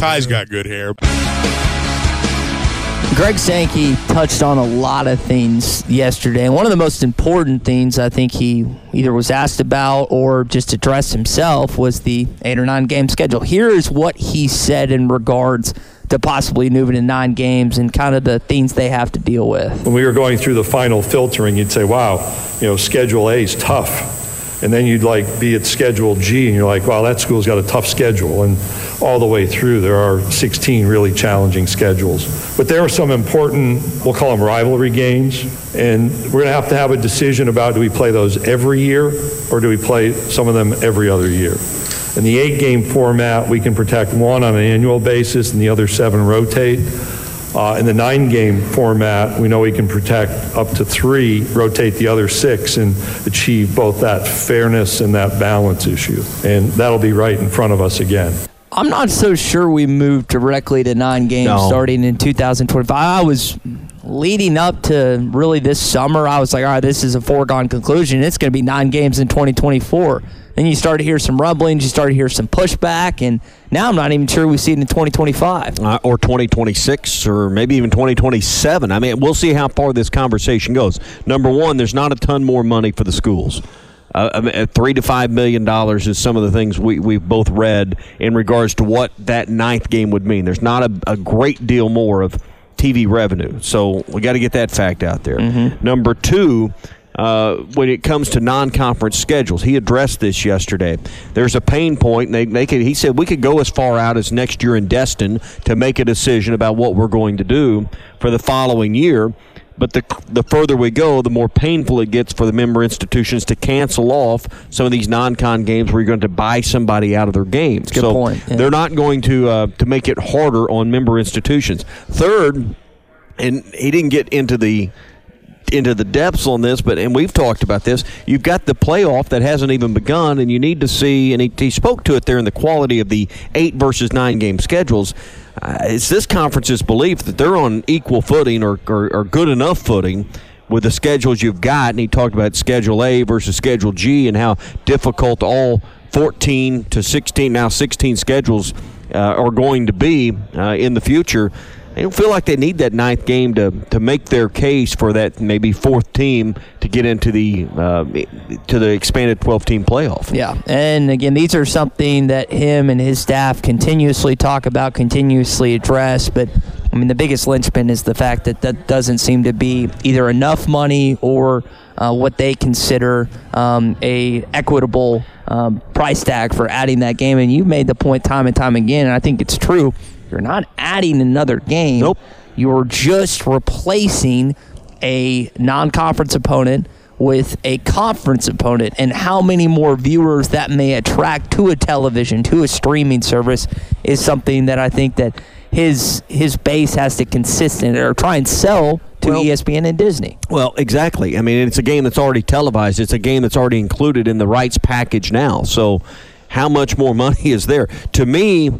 Ty's got good hair. Greg Sankey touched on a lot of things yesterday, and one of the most important things I think he either was asked about or just addressed himself was the eight or nine game schedule. Here is what he said in regards to possibly moving to nine games and kind of the things they have to deal with. When we were going through the final filtering, you'd say, wow, you know, Schedule A is tough. And then you'd like be at Schedule G, and you're like, wow, that school's got a tough schedule. And all the way through, there are 16 really challenging schedules. But there are some important, we'll call them rivalry games. And we're going to have to have a decision about do we play those every year or do we play some of them every other year? In the eight game format, we can protect one on an annual basis and the other seven rotate. Uh, in the nine game format, we know we can protect up to three, rotate the other six, and achieve both that fairness and that balance issue. And that'll be right in front of us again. I'm not so sure we moved directly to nine games No. starting in 2025. I was leading up to really this summer. I was like, all right, this is a foregone conclusion. It's going to be nine games in 2024. Then you start to hear some rumblings, you start to hear some pushback, and now I'm not even sure we see it in 2025. Uh, or 2026 or maybe even 2027. I mean, we'll see how far this conversation goes. Number one, there's not a ton more money for the schools. Uh, I mean, uh, three to five million dollars is some of the things we, we've both read in regards to what that ninth game would mean. There's not a, a great deal more of TV revenue, so we got to get that fact out there. Number two, uh, when it comes to non-conference schedules, he addressed this yesterday. There's a pain point. They, they could, he said we could go as far out as next year in Destin to make a decision about what we're going to do for the following year. But the the further we go, the more painful it gets for the member institutions to cancel off some of these non-con games where you're going to buy somebody out of their games. good so point, yeah. they're not going to uh, to make it harder on member institutions. Third, and he didn't get into the into the depths on this, but and we've talked about this. You've got the playoff that hasn't even begun, and you need to see. And he, he spoke to it there in the quality of the eight versus nine game schedules. Uh, it's this conference's belief that they're on equal footing or, or, or good enough footing with the schedules you've got. And he talked about Schedule A versus Schedule G and how difficult all 14 to 16 now 16 schedules uh, are going to be uh, in the future. They don't feel like they need that ninth game to, to make their case for that maybe fourth team to get into the uh, to the expanded 12 team playoff. Yeah, and again, these are something that him and his staff continuously talk about, continuously address. But I mean, the biggest linchpin is the fact that that doesn't seem to be either enough money or uh, what they consider um, a equitable um, price tag for adding that game. And you've made the point time and time again, and I think it's true. You're not adding another game. Nope. You're just replacing a non-conference opponent with a conference opponent and how many more viewers that may attract to a television to a streaming service is something that I think that his his base has to consistent or try and sell to Well- ESPN and Disney. Well, exactly. I mean, it's a game that's already televised. It's a game that's already included in the rights package now. So, how much more money is there? To me,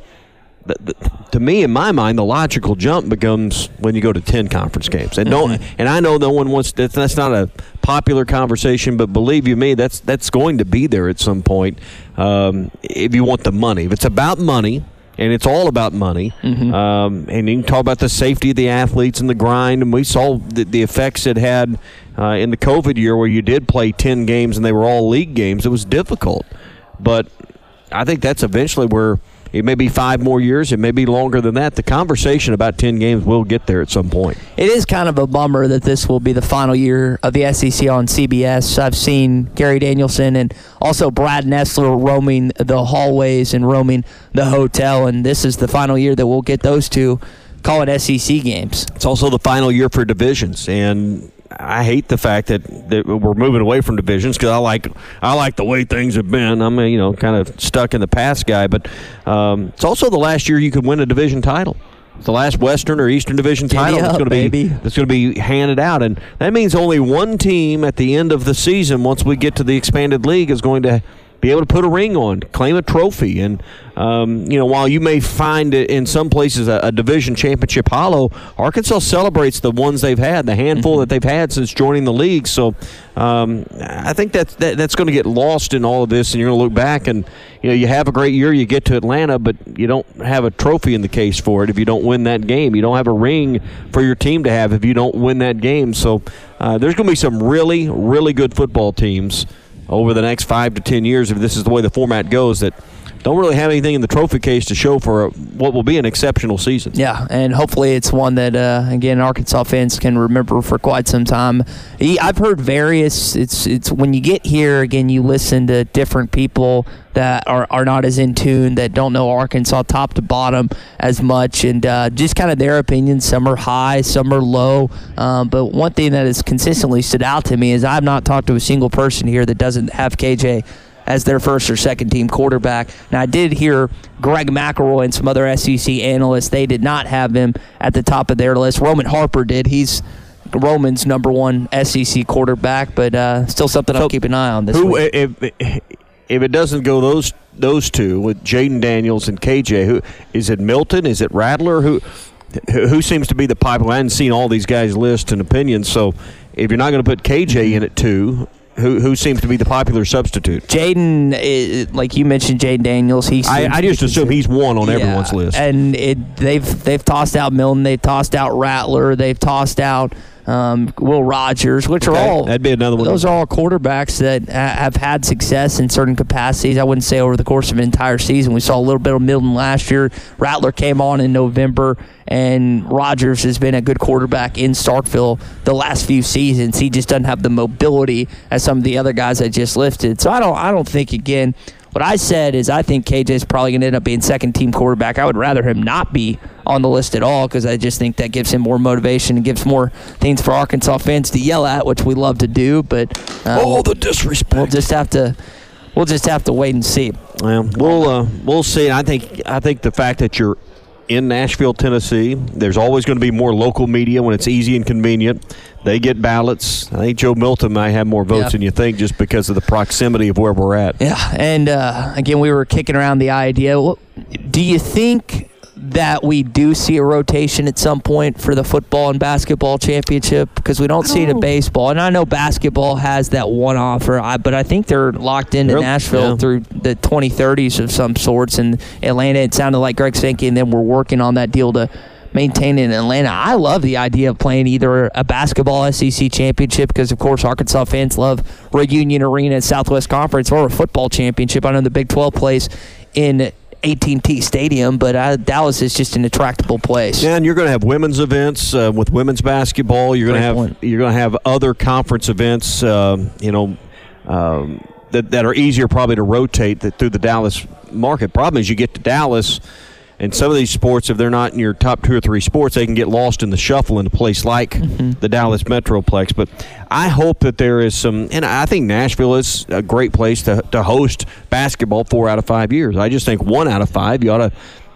the, the, to me, in my mind, the logical jump becomes when you go to ten conference games. And don't. And I know no one wants. That's, that's not a popular conversation, but believe you me, that's that's going to be there at some point. Um, if you want the money, if it's about money. And it's all about money. Um, and you can talk about the safety of the athletes and the grind. And we saw the, the effects it had uh, in the COVID year where you did play 10 games and they were all league games. It was difficult. But I think that's eventually where it may be five more years, it may be longer than that. The conversation about 10 games will get there at some point. It is kind of a bummer that this will be the final year of the SEC on CBS. I've seen Gary Danielson and also Brad Nessler roaming the hallways and roaming the hotel, and this is the final year that we'll get those two calling SEC games. It's also the final year for divisions, and I hate the fact that, that we're moving away from divisions because I like I like the way things have been. I'm a, you know kind of stuck in the past guy, but um, it's also the last year you could win a division title. It's the last Western or Eastern Division title Giddy that's going to be baby. that's going to be handed out, and that means only one team at the end of the season, once we get to the expanded league, is going to be able to put a ring on, claim a trophy, and um, you know while you may find it in some places a, a division championship hollow, Arkansas celebrates the ones they've had, the handful Mm-hmm. that they've had since joining the league. So um, I think that, that that's going to get lost in all of this, and you're going to look back and you know you have a great year, you get to Atlanta, but you don't have a trophy in the case for it if you don't win that game. You don't have a ring for your team to have if you don't win that game. So uh, there's going to be some really really good football teams over the next five to ten years if this is the way the format goes that don't really have anything in the trophy case to show for what will be an exceptional season. Yeah, and hopefully it's one that uh, again Arkansas fans can remember for quite some time. I've heard various. It's it's when you get here again, you listen to different people that are, are not as in tune, that don't know Arkansas top to bottom as much, and uh, just kind of their opinions. Some are high, some are low. Um, but one thing that has consistently stood out to me is I've not talked to a single person here that doesn't have KJ as their first or second team quarterback. Now, I did hear Greg McElroy and some other SEC analysts, they did not have him at the top of their list. Roman Harper did. He's Roman's number one SEC quarterback, but uh, still something I'll keep an eye on this Who, week. if if it doesn't go those those two with Jayden Daniels and KJ, who is it? Milton? Is it Rattler? Who who seems to be the popular? I hadn't seen all these guys' lists and opinions. So if you're not going to put KJ in at two, who who seems to be the popular substitute? Jayden, eh, like you mentioned, Jayden Daniels. He I, I just assume he's one on Yeah, everyone's list. And it, they've they've tossed out Milton, they've tossed out Rattler, they've tossed out um, Will Rogers, which are all that'd be another one. Those are all quarterbacks that have had success in certain capacities. I wouldn't say over the course of an entire season. We saw a little bit of Milton last year. Rattler came on in November, and Rogers has been a good quarterback in Starkville the last few seasons. He just doesn't have the mobility as some of the other guys I just listed. So I don't I don't think again. What I said is I think KJ is probably going to end up being second team quarterback. I would rather him not be on the list at all because I just think that gives him more motivation and gives more things for Arkansas fans to yell at, which we love to do. But uh, oh, we'll, the disrespect. we'll just have to we'll just have to wait and see. Well, we'll uh, we'll see. I think I think the fact that you're in Nashville, Tennessee, there's always going to be more local media when it's easy and convenient. They get ballots. I think Joe Milton might have more votes Yeah. than you think just because of the proximity of where we're at. Yeah, and uh, again, we were kicking around the idea. Do you think that we do see a rotation at some point for the football and basketball championship? Because we don't see it in baseball, and I know basketball has that one offer, I, but I think they're locked into They're- Nashville yeah. through the 2030s of some sorts. And Atlanta, it sounded like Greg Sankey and them were working on that deal to maintain it in Atlanta. I love the idea of playing either a basketball SEC championship because, of course, Arkansas fans love Reunion Arena and Southwest Conference or a football championship. I know the Big 12 plays in AT&T Stadium, but uh, Dallas is just an attractable place. Yeah, and you're going to have women's events uh, with women's basketball. You're going to have point. you're going to have other conference events. um, you know. Um, that, that are easier probably to rotate that through the Dallas market. Problem is, you get to Dallas, and some of these sports, if they're not in your top two or three sports, they can get lost in the shuffle in a place like the Dallas Metroplex. But I hope that there is some, and I think Nashville is a great place to, to host basketball four out of five years. I just think one out of five, you ought to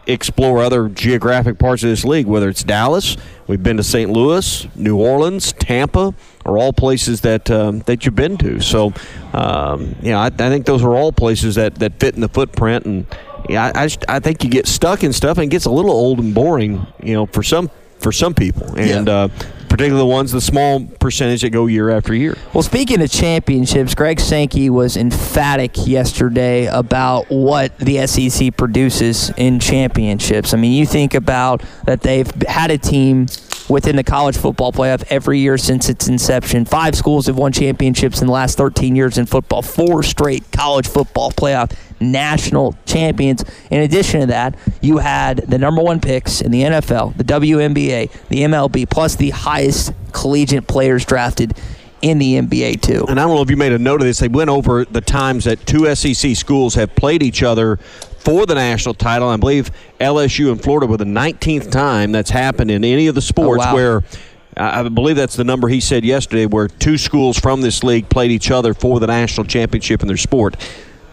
explore other geographic parts of this league, whether it's Dallas, we've been to St. Louis, New Orleans, Tampa, are all places that um, that you've been to. So, um, yeah, I, I think those are all places that, that fit in the footprint. And yeah, I, I, just, I think you get stuck in stuff and it gets a little old and boring, you know, for some for some people, and uh, particularly the ones, the small percentage that go year after year. Well, speaking of championships, Greg Sankey was emphatic yesterday about what the SEC produces in championships. I mean, you think about that they've had a team within the college football playoff every year since its inception. Five schools have won championships in the last 13 years in football, four straight college football playoff national champions. In addition to that, you had the number one picks in the NFL, the WNBA, the MLB, plus the highest collegiate players drafted in the NBA too. And I don't know if you made a note of this. They went over the times that two SEC schools have played each other for the national title. I believe LSU and Florida were the 19th time that's happened in any of the sports Oh, wow. where I believe that's the number he said yesterday, where two schools from this league played each other for the national championship in their sport.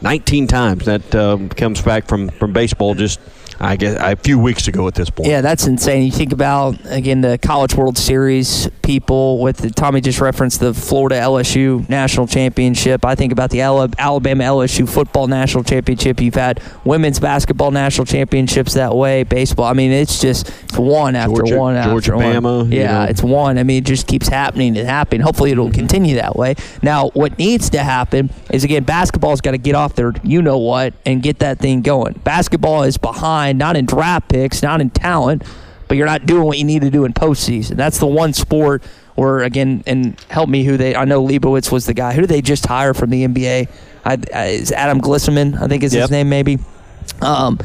19 times. That um, comes back from, from baseball just, I guess, a few weeks ago at this point. Yeah, that's insane. You think about again the College World Series people with the, Tommy just referenced the Florida LSU national championship. I think about the Alabama LSU football national championship. You've had women's basketball national championships that way. Baseball. I mean, it's just it's one after Georgia- one after Georgia, one. Bama, you Yeah, know. it's one. I mean, it just keeps happening and happening. Hopefully, it'll continue that way. Now, what needs to happen is again, basketball's got to get off their you know what and get that thing going. Basketball is behind, not in draft picks, not in talent, but you're not doing what you need to do in postseason. That's the one sport where again, and help me who they. I know Leibovitz was the guy. Who did they just hire from the NBA? I, I, is Adam Glissaman? I think is Yep. his name maybe. Um,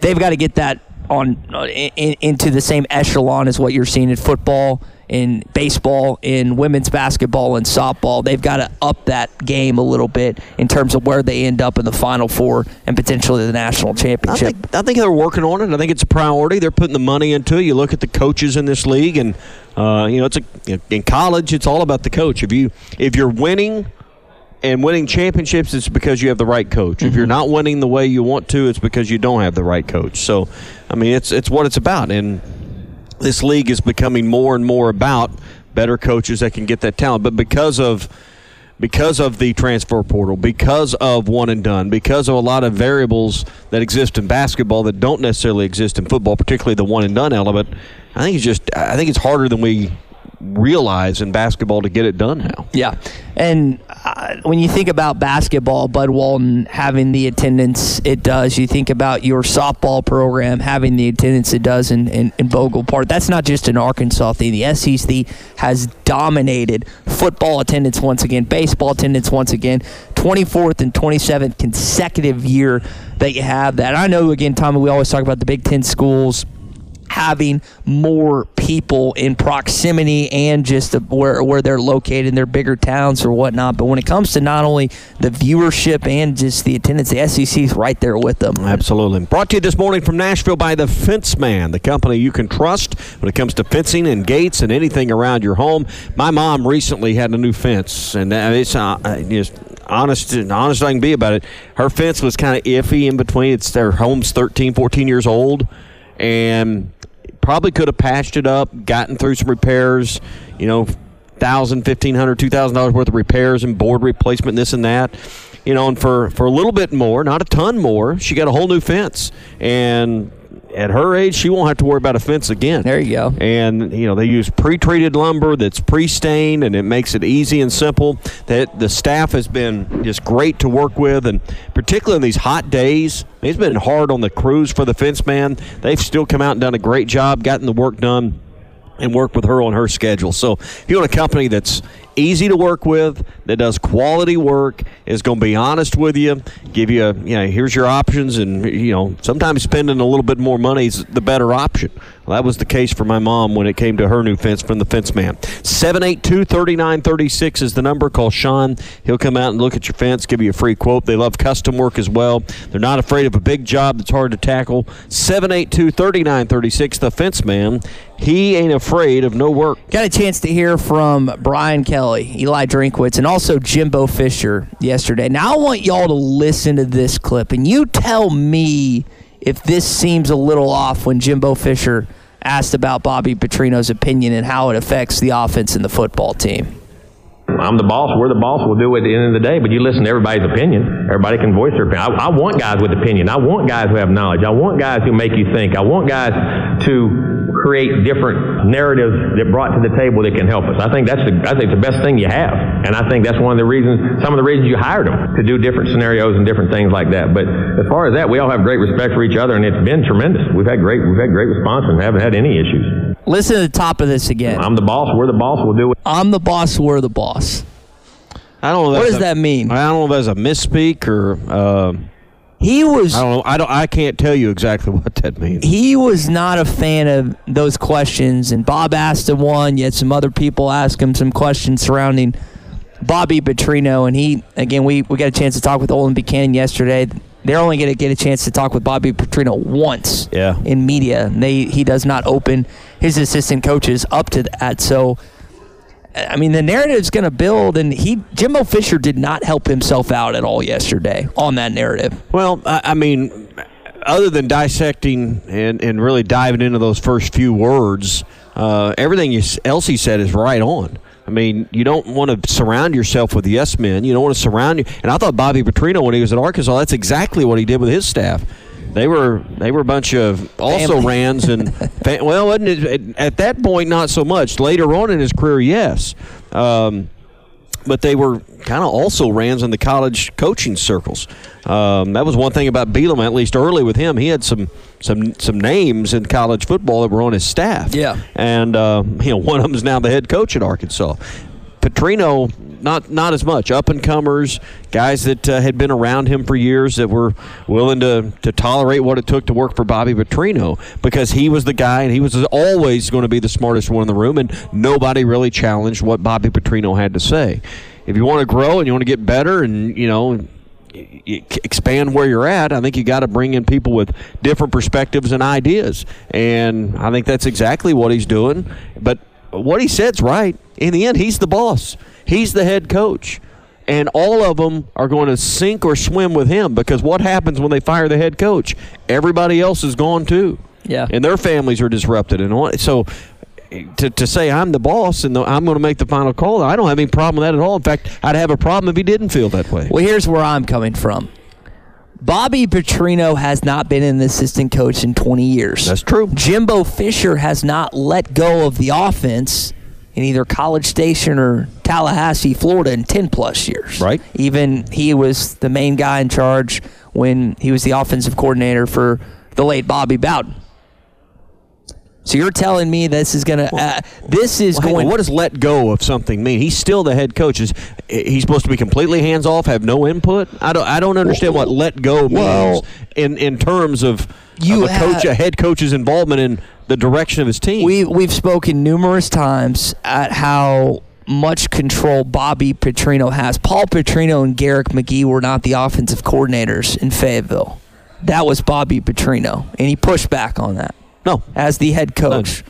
they've got to get that on uh, in, into the same echelon as what you're seeing in football, in baseball, in women's basketball, and softball. They've got to up that game a little bit in terms of where they end up in the Final Four and potentially the national I championship. think, I think they're working on it. I think it's a priority. They're putting the money into it. You look at the coaches in this league, and uh, you know it's a in college. It's all about the coach. If you if you're winning and winning championships, it's because you have the right coach. If you're not winning the way you want to, it's because you don't have the right coach. So, I mean, it's it's what it's about, and this league is becoming more and more about better coaches that can get that talent. But because of because of the transfer portal, because of one and done, because of a lot of variables that exist in basketball that don't necessarily exist in football, particularly the one and done element, I think it's just I think it's harder than we realize in basketball to get it done now. Yeah, and uh, when you think about basketball, Bud Walton having the attendance it does. You think about your softball program having the attendance it does in, in, in Bogle Park. That's not just an Arkansas thing. The SEC has dominated football attendance once again, baseball attendance once again. 24th and 27th consecutive year that you have that. I know again, Tommy. We always talk about the Big Ten schools having more people in proximity and just where where they're located in their bigger towns or whatnot. But when it comes to not only the viewership and just the attendance, the SEC is right there with them. Absolutely. Brought to you this morning from Nashville by the Fence Man, the company you can trust when it comes to fencing and gates and anything around your home. My mom recently had a new fence, and it's uh, uh, just honest, and honest I can be about it. Her fence was kind of iffy in between. It's their home's 13, 14 years old, and probably could have patched it up, gotten through some repairs, you know, thousand, fifteen hundred, two thousand dollars worth of repairs and board replacement, this and that. You know, and for for a little bit more, not a ton more, she got a whole new fence. And at her age, she won't have to worry about a fence again. There you go. And you know, they use pre-treated lumber that's pre-stained, and it makes it easy and simple. That the staff has been just great to work with, and particularly in these hot days, it's been hard on the crews for the fence man. They've still come out and done a great job, gotten the work done and work with her on her schedule. So if you want a company that's easy to work with, that does quality work, is going to be honest with you, give you, a, you know, here's your options, and you know, sometimes spending a little bit more money is the better option. Well, that was the case for my mom when it came to her new fence from the fence man. 782-3936 is the number. Call Sean. He'll come out and look at your fence, give you a free quote. They love custom work as well. They're not afraid of a big job that's hard to tackle. 782-3936, the fence man. He ain't afraid of no work. Got a chance to hear from Brian Kelly, Eli Drinkwitz, and also Jimbo Fisher yesterday. Now I want y'all to listen to this clip, and you tell me if this seems a little off when Jimbo Fisher asked about Bobby Petrino's opinion and how it affects the offense and the football team. I'm the boss. We're the boss. We'll do it at the end of the day. But you listen to everybody's opinion. Everybody can voice their opinion. I, I want guys with opinion. I want guys who have knowledge. I want guys who make you think. I want guys to create different narratives that brought to the table that can help us. I think that's the, I think the best thing you have. And I think that's one of the reasons, some of the reasons you hired them to do different scenarios and different things like that. But as far as that, we all have great respect for each other, and it's been tremendous. We've had great, we've had great response and haven't had any issues. Listen to the top of this again. I'm the boss. We're the boss. We'll do it. I'm the boss. We're the boss. I don't know. What does a- that mean? I don't know if that's a misspeak or. Uh, He was I don't. I don't. I can't tell you exactly what that means. he was not a fan of those questions, and Bob asked him one. Yet some other people asked him some questions surrounding Bobby Petrino, and he again we, we got a chance to talk with Olin Buchanan yesterday. they're only going to get a chance to talk with Bobby Petrino once Yeah. in media. They he does not open his assistant coaches up to that. So I mean the narrative's going to build and he Jimbo Fisher did not help himself out at all yesterday on that narrative. Well, I, mean, other than dissecting and, and really diving into those first few words, uh, everything you, Elsie said is right on. I mean, you don't want to surround yourself with yes men. You don't want to surround you. And I thought Bobby Petrino, when he was at Arkansas, that's exactly what he did with his staff. They were they were a bunch of also Family. rans and fa- well, wasn't it, at that point not so much. Later on in his career, yes. Um, but they were kind of also rans in the college coaching circles. Um, that was one thing about Bielema, at least early with him. He had some some some names in college football that were on his staff. Yeah. and uh, you know one of them is now the head coach at Arkansas. Petrino, not not as much. Up and comers, guys that uh, had been around him for years that were willing to to tolerate what it took to work for Bobby Petrino because he was the guy and he was always going to be the smartest one in the room, and nobody really challenged what Bobby Petrino had to say. If you want to grow and you want to get better, and you know. Expand where you're at. I think you got to bring in people with different perspectives and ideas, and I think that's exactly what he's doing. But what he said's right. In the end, he's the boss. He's the head coach. And all of them are going to sink or swim with him because what happens when they fire the head coach? Everybody else is gone too. Yeah. And their families are disrupted. And so to, to say I'm the boss and the, I'm going to make the final call, I don't have any problem with that at all. In fact, I'd have a problem if he didn't feel that way. Well, here's where I'm coming from. Bobby Petrino has not been an assistant coach in 20 years. That's true. Jimbo Fisher has not let go of the offense in either College Station or Tallahassee, Florida, in 10 plus years. Right. Even he was the main guy in charge when he was the offensive coordinator for the late Bobby Bowden. So you're telling me this is gonna uh, this is Well, on, going what does let go of something mean? He's still the head coach. Is he's supposed to be completely hands off, have no input? I don't. I don't understand what let go means Well- in in terms of, You of a coach, have- a head coach's involvement in the direction of his team. We we've spoken numerous times at how much control Bobby Petrino has. Paul Petrino and Garrick McGee were not the offensive coordinators in Fayetteville. That was Bobby Petrino, and he pushed back on that no, as the head coach.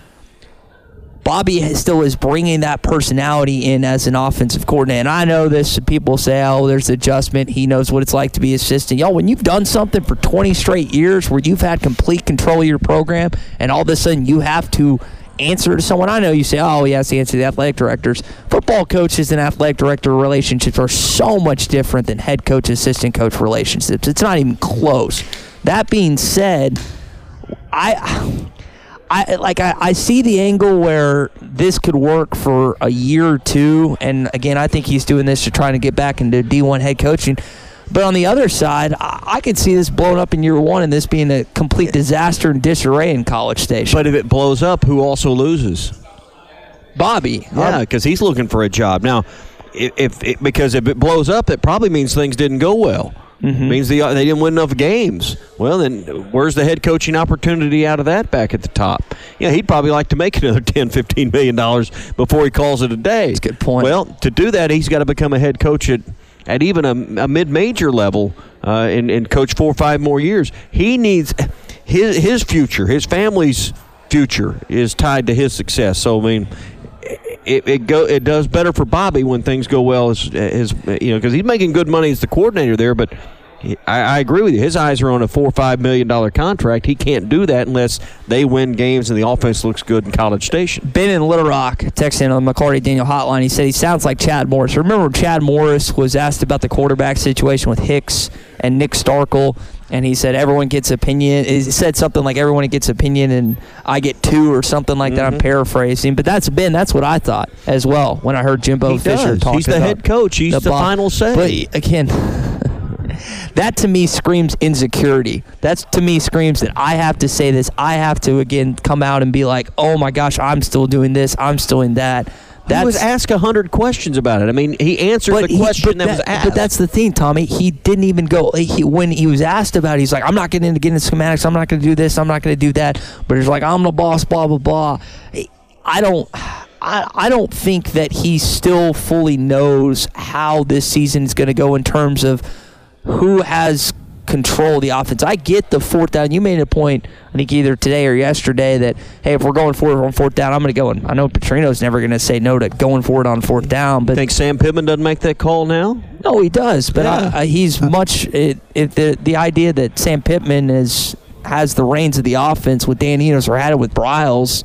Bobby still is bringing that personality in as an offensive coordinator. And I know this. People say, "Oh, there's adjustment. He knows what it's like to be assistant." Y'all, when you've done something for 20 straight years, where you've had complete control of your program, and all of a sudden you have to answer to someone. I know you say, "Oh, he has to answer to the athletic directors." Football coaches and athletic director relationships are so much different than head coach assistant coach relationships. It's not even close. That being said, I. I like I, I see the angle where this could work for a year or two, and again, I think he's doing this to try to get back into D1 head coaching. But on the other side, I, I could see this blowing up in year one, and this being a complete disaster and disarray in College Station. but if it blows up, who also loses? Bobby, Yeah, because he's looking for a job now. If, if it, because if it blows up, it probably means things didn't go well. Means the, they didn't win enough games. Well, then where's the head coaching opportunity out of that back at the top? Yeah, he'd probably like to make another 10, 15 million dollars before he calls it a day. That's a good point. Well, to do that, he's got to become a head coach at at even a, a mid-major level uh, and, and coach four or five more years. He needs his his future, his family's future is tied to his success. So I mean, it, it go it does better for Bobby when things go well as as you know because he's making good money as the coordinator there, but. I, I agree with you. His eyes are on a four or five million dollar contract. He can't do that unless they win games and the offense looks good in College Station. Ben in Little Rock texting on the McLarty Daniel hotline. He said he sounds like Chad Morris. Remember, Chad Morris was asked about the quarterback situation with Hicks and Nick Starkel, and he said everyone gets opinion. He said something like everyone gets opinion, and I get two or something like that. I'm mm-hmm. paraphrasing, but that's Ben. That's what I thought as well when I heard Jimbo He Fisher does. talk. He's the about head coach. He's the bo- final say. But again. That to me screams insecurity. That's to me screams that I have to say this. I have to again come out and be like, "Oh my gosh, I'm still doing this. I'm still in that." He was asked a hundred questions about it. I mean, he answered the he- question that, but was asked. But that's the thing, Tommy. He didn't even go. He, when he was asked about it, he's like, I'm not getting into getting schematics. I'm not going to do this. I'm not going to do that. But he's like, I'm the boss, blah, blah, blah. I don't. I, I don't think that he still fully knows how this season is going to go in terms of who has control the offense. I get the fourth down. You made a point, I think either today or yesterday, that hey, if we're going forward on fourth down, I'm going to go. And I know Petrino's never going to say no to going forward on fourth down, but think Sam Pittman doesn't make that call now? no, he does. But Yeah. I, I, he's much it, it, the the idea that Sam Pittman is has the reins of the offense with Dan Enos or had it with Briles.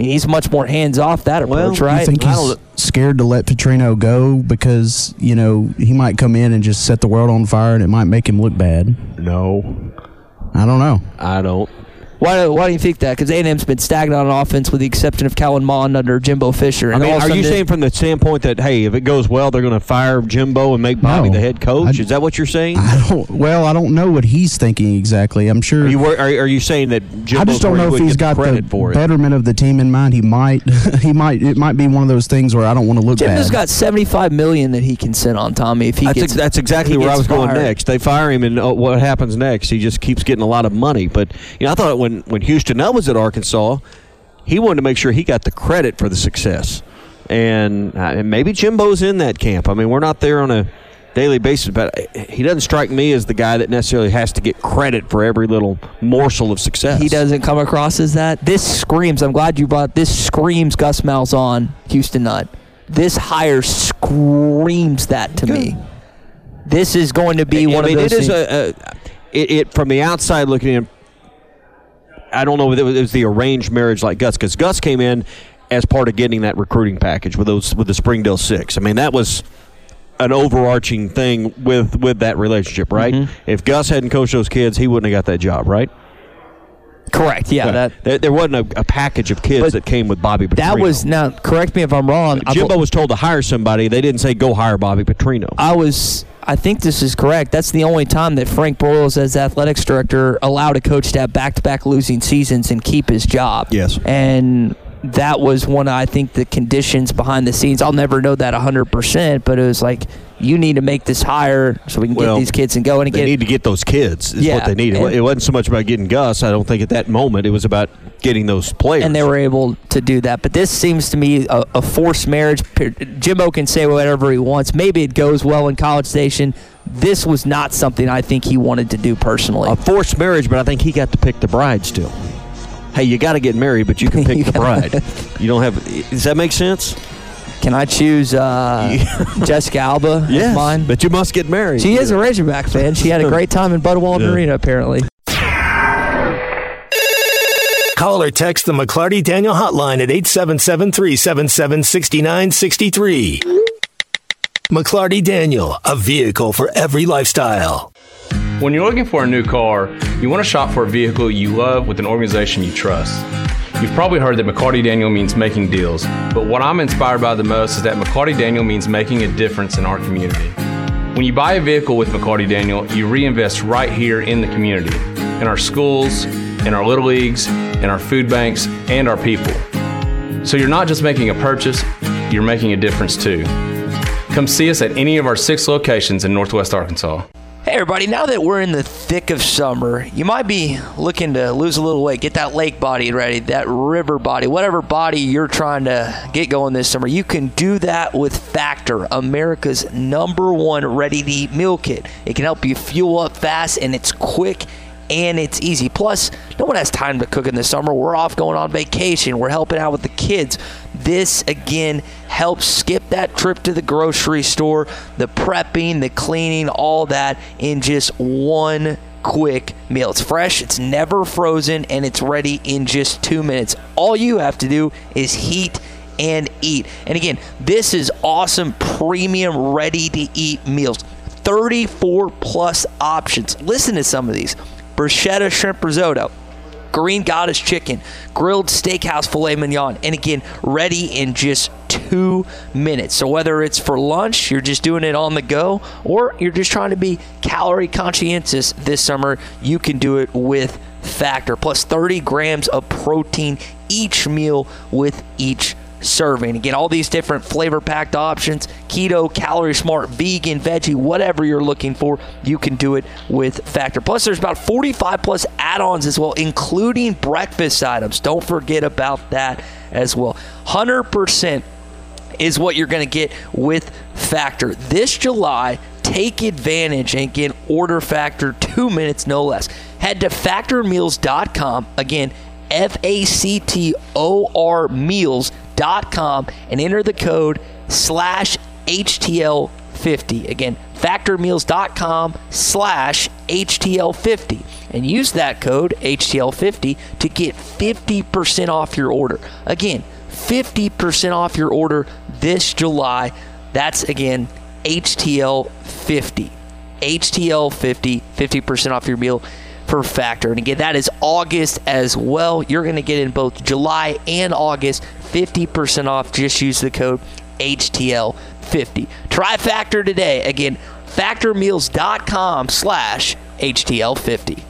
I mean, he's much more hands off that approach, Well, you right? I think he's scared to let Petrino go because you know he might come in and just set the world on fire, and it might make him look bad. No, I don't know. I don't. Why, why do you think that? Because A&M's been stagnant on offense with the exception of Kellen Mond under Jimbo Fisher. I mean, all of a are you saying from the standpoint that hey, if it goes well, they're going to fire Jimbo and make Bobby No. the head coach? I- Is that what you're saying? I don't. Well, I don't know what he's thinking exactly. I'm sure. Are you wor- are, are you saying that Jimbo? I just don't know if he's got the credit for betterment of the team in mind. He might. he might. It might be one of those things where I don't want to look Jimbo's bad. got seventy-five million that he can sit on Tommy if he That's, gets. ex- that's exactly where I gets was going next. They fire him, and uh, what happens next? He just keeps getting a lot of money. But you know, I thought when when Houston Nutt was at Arkansas, he wanted to make sure he got the credit for the success, and, uh, and maybe Jimbo's in that camp. I mean, we're not there on a daily basis, but he doesn't strike me as the guy that necessarily has to get credit for every little morsel of success. He doesn't come across as that. This screams. I'm glad you brought this. Screams Gus Malzahn, Houston Nutt. This hire screams that to me. This is going to be I one mean, of those. it is a, a it, it from the outside looking in. I don't know if it was, it was the arranged marriage like Gus, because Gus came in as part of getting that recruiting package with those with the Springdale Six. I mean, that was an overarching thing with with that relationship, right? Mm-hmm. If Gus hadn't coached those kids, he wouldn't have got that job, right? correct. Yeah, that there, there wasn't a, a package of kids that came with Bobby. Petrino. that was now. Correct me if I'm wrong. Jimbo was told to hire somebody. They didn't say go hire Bobby Petrino. I was. I think this is correct. That's the only time that Frank Broyles, as athletics director, allowed a coach to have back-to-back losing seasons and keep his job. Yes. and that was one. of, I think the conditions behind the scenes. I'll never know that 100, percent but it was like you need to make this higher so we can Well, get these kids and go and They need to get those kids. Is Yeah, what they needed. and- it wasn't so much about getting Gus. I don't think at that moment it was about getting those players. and they were able to do that. But this seems to me a, a forced marriage. Jimbo can say whatever he wants. Maybe it goes well in College Station. This was not something I think he wanted to do personally. a forced marriage, but I think he got to pick the bride still. Hey, you got to get married, but you can pick the bride. You don't have. Does that make sense? Can I choose uh, Jessica Alba as mine? but you must get married. She is a Razorback fan. She had a great time in Bud Walton Yeah. Arena, apparently. Call or text the McLarty Daniel hotline at 877 377 6963. McLarty Daniel, a vehicle for every lifestyle. When you're looking for a new car, you want to shop for a vehicle you love with an organization you trust. You've probably heard that McLarty Daniel means making deals, but what I'm inspired by the most is that McLarty Daniel means making a difference in our community. When you buy a vehicle with McLarty Daniel, you reinvest right here in the community, in our schools, in our little leagues, in our food banks, and our people. So you're not just making a purchase, you're making a difference too. Come see us at any of our six locations in Northwest Arkansas. Hey, everybody, now that we're in the thick of summer, you might be looking to lose a little weight, get that lake body ready, that river body, whatever body you're trying to get going this summer. You can do that with Factor, America's number one ready to eat meal kit. It can help you fuel up fast and it's quick and it's easy. Plus, no one has time to cook in the summer. We're off going on vacation. We're helping out with the kids. This again helps skip that trip to the grocery store, the prepping, the cleaning, all that in just one quick meal. It's fresh, it's never frozen, and it's ready in just two minutes. All you have to do is heat and eat. And again, this is awesome premium ready to eat meals. 34 plus options. Listen to some of these bruschetta shrimp risotto, green goddess chicken, grilled steakhouse filet mignon, and again, ready in just two minutes. So whether it's for lunch, you're just doing it on the go, or you're just trying to be calorie conscientious this summer, you can do it with Factor. Plus 30 grams of protein each meal with each serving. Again, all these different flavor packed options keto, calorie smart, vegan, veggie, whatever you're looking for, you can do it with Factor. Plus, there's about 45 plus add ons as well, including breakfast items. Don't forget about that as well. 100% is what you're going to get with Factor. This July, take advantage and get order factor two minutes, no less. Head to factormeals.com. Again, F A C T O R meals.com and enter the code slash HTL50. Again, factormeals.com slash HTL50 and use that code HTL50 to get 50% off your order. Again, 50% off your order this July. That's again HTL50. HTL50, 50% off your meal per factor. And again, that is August as well. You're going to get in both July and August 50% off. Just use the code HTL50. Try Factor today. Again, factormeals.com slash HTL50.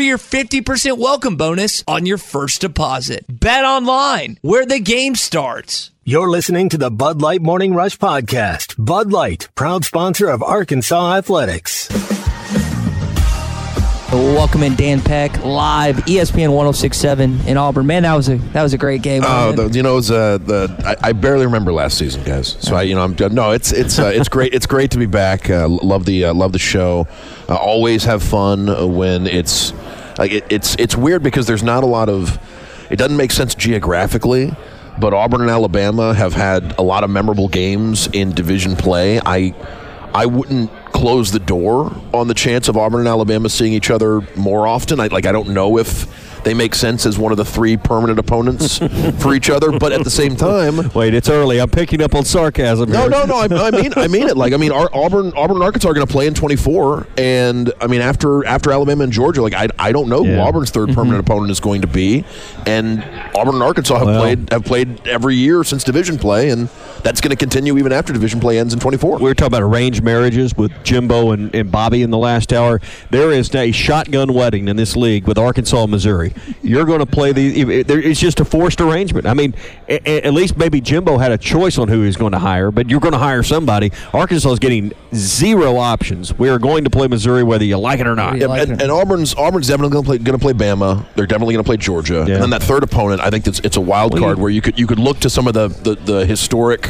for your 50% welcome bonus on your first deposit. Bet online, where the game starts. You're listening to the Bud Light Morning Rush Podcast. Bud Light, proud sponsor of Arkansas Athletics. Welcome in Dan Peck live ESPN 1067 in Auburn. Man, that was a that was a great game. Oh, the, you know, it was, uh, the I, I barely remember last season, guys. So I, you know, I'm no, it's it's uh, it's great. It's great to be back. Uh, love the uh, love the show. Uh, always have fun when it's like it, it's it's weird because there's not a lot of. It doesn't make sense geographically, but Auburn and Alabama have had a lot of memorable games in division play. I I wouldn't close the door on the chance of Auburn and Alabama seeing each other more often. I like I don't know if they make sense as one of the three permanent opponents for each other, but at the same time, Wait, it's early. I'm picking up on sarcasm. no, here. no, no. I, I mean, I mean it. Like, I mean, Auburn, Auburn, and Arkansas are going to play in 24, and I mean, after after Alabama and Georgia, like, I, I don't know who Auburn's 3rd mm-hmm. permanent opponent is going to be, and Auburn and Arkansas have Well. played have played every year since division play, and that's going to continue even after division play ends in 24. We were talking about arranged marriages with Jimbo and, and Bobby in the last hour. There is a shotgun wedding in this league with Arkansas and Missouri. You're going to play the. It's just a forced arrangement. I mean, a- a- at least maybe Jimbo had a choice on who he's going to hire, but you're going to hire somebody. Arkansas is getting zero options. We are going to play Missouri whether you like it or not. Yeah, and, and Auburn's Auburn's definitely going to play going to play Bama. They're definitely going to play Georgia. Yeah. And then that third opponent, I think it's it's a wild Well, card you- where you could you could look to some of the the, the historic.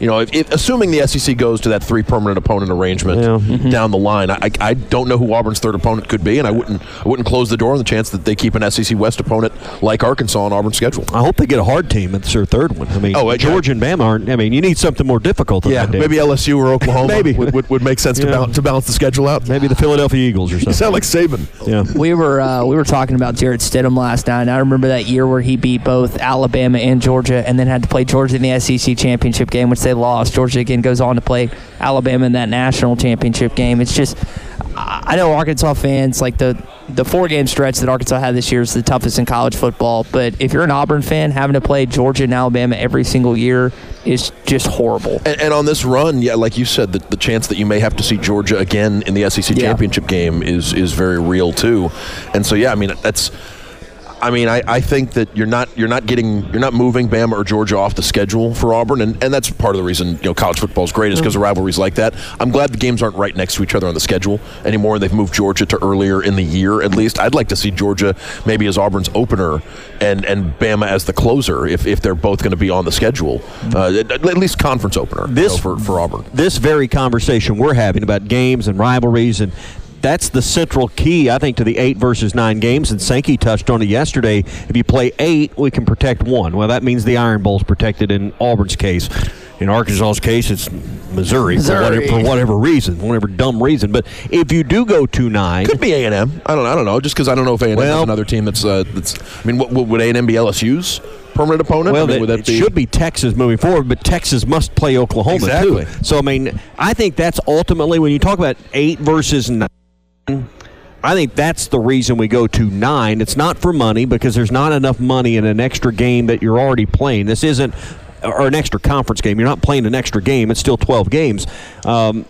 You know, if, if, assuming the SEC goes to that three permanent opponent arrangement Mm-hmm. down the line, I, I don't know who Auburn's third opponent could be, and I wouldn't I wouldn't close the door on the chance that they keep an SEC West opponent like Arkansas on Auburn's schedule. I hope they get a hard team. It's their third one. I mean, Oh, Georgia and Bama aren't. I mean, you need something more difficult than Yeah, that. Maybe LSU or Oklahoma Maybe. would, would, would make sense to, Yeah. balance, to balance the schedule out. Maybe the Philadelphia Eagles or something. You something. sound like Saban. yeah. We were uh, we were talking about Jarrett Stidham last night. And I remember that year where he beat both Alabama and Georgia, and then had to play Georgia in the SEC championship game, which they lost. Georgia again goes on to play Alabama in that national championship game. It's just I I know Arkansas fans like the the four game stretch that Arkansas had this year is the toughest in college football. But if you're an Auburn fan, having to play Georgia and Alabama every single year is just horrible. And, and on this run, yeah, like you said, the, the chance that you may have to see Georgia again in the SEC Yeah. championship game is is very real too. And so, yeah, I mean, that's. I mean, I, I think that you're not you're not getting you're not moving Bama or Georgia off the schedule for Auburn, and, and that's part of the reason you know college football is great is because of rivalries like that. I'm glad the games aren't right next to each other on the schedule anymore. And they've moved Georgia to earlier in the year at least. I'd like to see Georgia maybe as Auburn's opener and and Bama as the closer if, if they're both going to be on the schedule, uh, at, at least conference opener you This- know, for for Auburn. this very conversation we're having about games and rivalries and that's the central key, I think, to the eight versus nine games. And Sankey touched on it yesterday. If you play eight, we can protect one. Well, that means the Iron Bowl's protected in Auburn's case. In Arkansas's case, it's Missouri, For, whatever, for whatever reason, whatever dumb reason. But if you do go to nine, Could be A and M. I don't. I don't know. Just because I don't know if A and M Well- is another team that's. Uh, that's. I mean, what, what, would A and M be LSU's permanent opponent? Well, I mean, it, would that it be? should be Texas moving forward, but Texas must play Oklahoma Exactly. too. So I mean, I think that's ultimately when you talk about eight versus nine. I think that's the reason we go to nine. It's not for money because there's not enough money in an extra game that you're already playing. This isn't or an extra conference game. You're not playing an extra game. It's still 12 games. Um,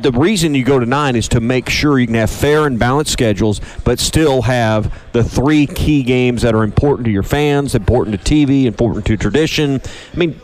the reason you go to nine is to make sure you can have fair and balanced schedules, but still have the three key games that are important to your fans, important to TV, important to tradition. I mean,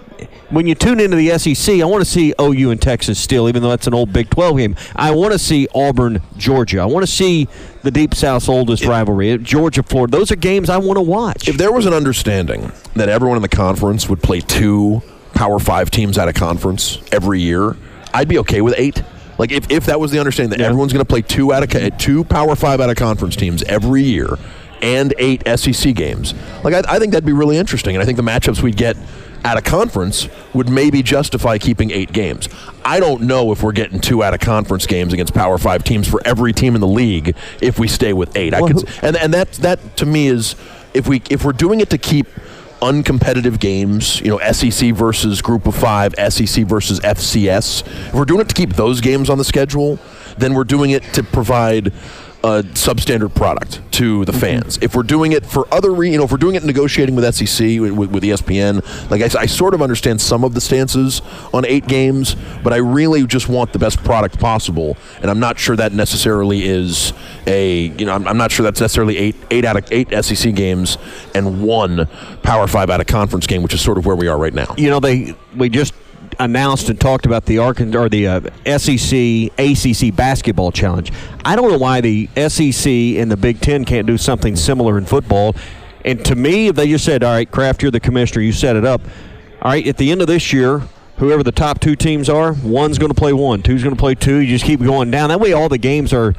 when you tune into the SEC, I want to see OU and Texas still, even though that's an old Big 12 game. I want to see Auburn, Georgia. I want to see the Deep South's oldest rivalry, Georgia, Florida. Those are games I want to watch. If there was an understanding that everyone in the conference would play two Power Five teams out of conference every year, I'd be okay with eight. Like if, if that was the understanding that yeah. everyone's going to play two out of two Power Five out of conference teams every year and eight SEC games, like I, I think that'd be really interesting, and I think the matchups we'd get out a conference would maybe justify keeping eight games. I don't know if we're getting two out of conference games against Power Five teams for every team in the league if we stay with eight. Well, I could, and and that that to me is if we if we're doing it to keep uncompetitive games, you know, SEC versus Group of Five, SEC versus FCS. If we're doing it to keep those games on the schedule, then we're doing it to provide a substandard product to the mm-hmm. fans. If we're doing it for other, re- you know, if we're doing it negotiating with SEC with, with ESPN, like I, I, sort of understand some of the stances on eight games, but I really just want the best product possible, and I'm not sure that necessarily is a, you know, I'm, I'm not sure that's necessarily eight eight out of eight SEC games and one Power Five out of conference game, which is sort of where we are right now. You know, they we just announced and talked about the Arkansas or the uh, SEC ACC basketball challenge. I don't know why the SEC and the Big Ten can't do something similar in football. And to me, if they just said, "All right, Kraft, you're the commissioner, you set it up." All right, at the end of this year, whoever the top two teams are, one's going to play one, two's going to play two. You just keep going down. That way, all the games are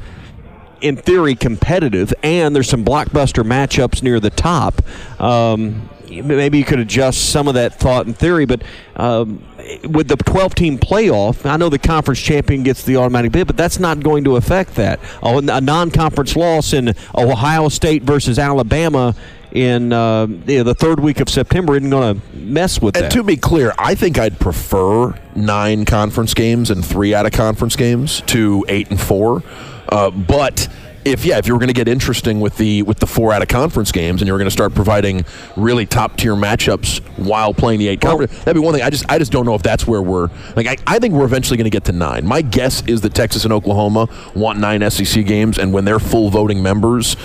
in theory competitive, and there's some blockbuster matchups near the top. Um, maybe you could adjust some of that thought and theory, but um, with the 12 team playoff, I know the conference champion gets the automatic bid, but that's not going to affect that. A non conference loss in Ohio State versus Alabama in uh, you know, the third week of September isn't going to mess with that. and that. to be clear, I think I'd prefer nine conference games and three out of conference games to eight and four. Uh, but if yeah, if you were going to get interesting with the with the four out of conference games, and you were going to start providing really top tier matchups while playing the eight well, conference, that'd be one thing. I just I just don't know if that's where we're like. I, I think we're eventually going to get to nine. My guess is that Texas and Oklahoma want nine SEC games, and when they're full voting members,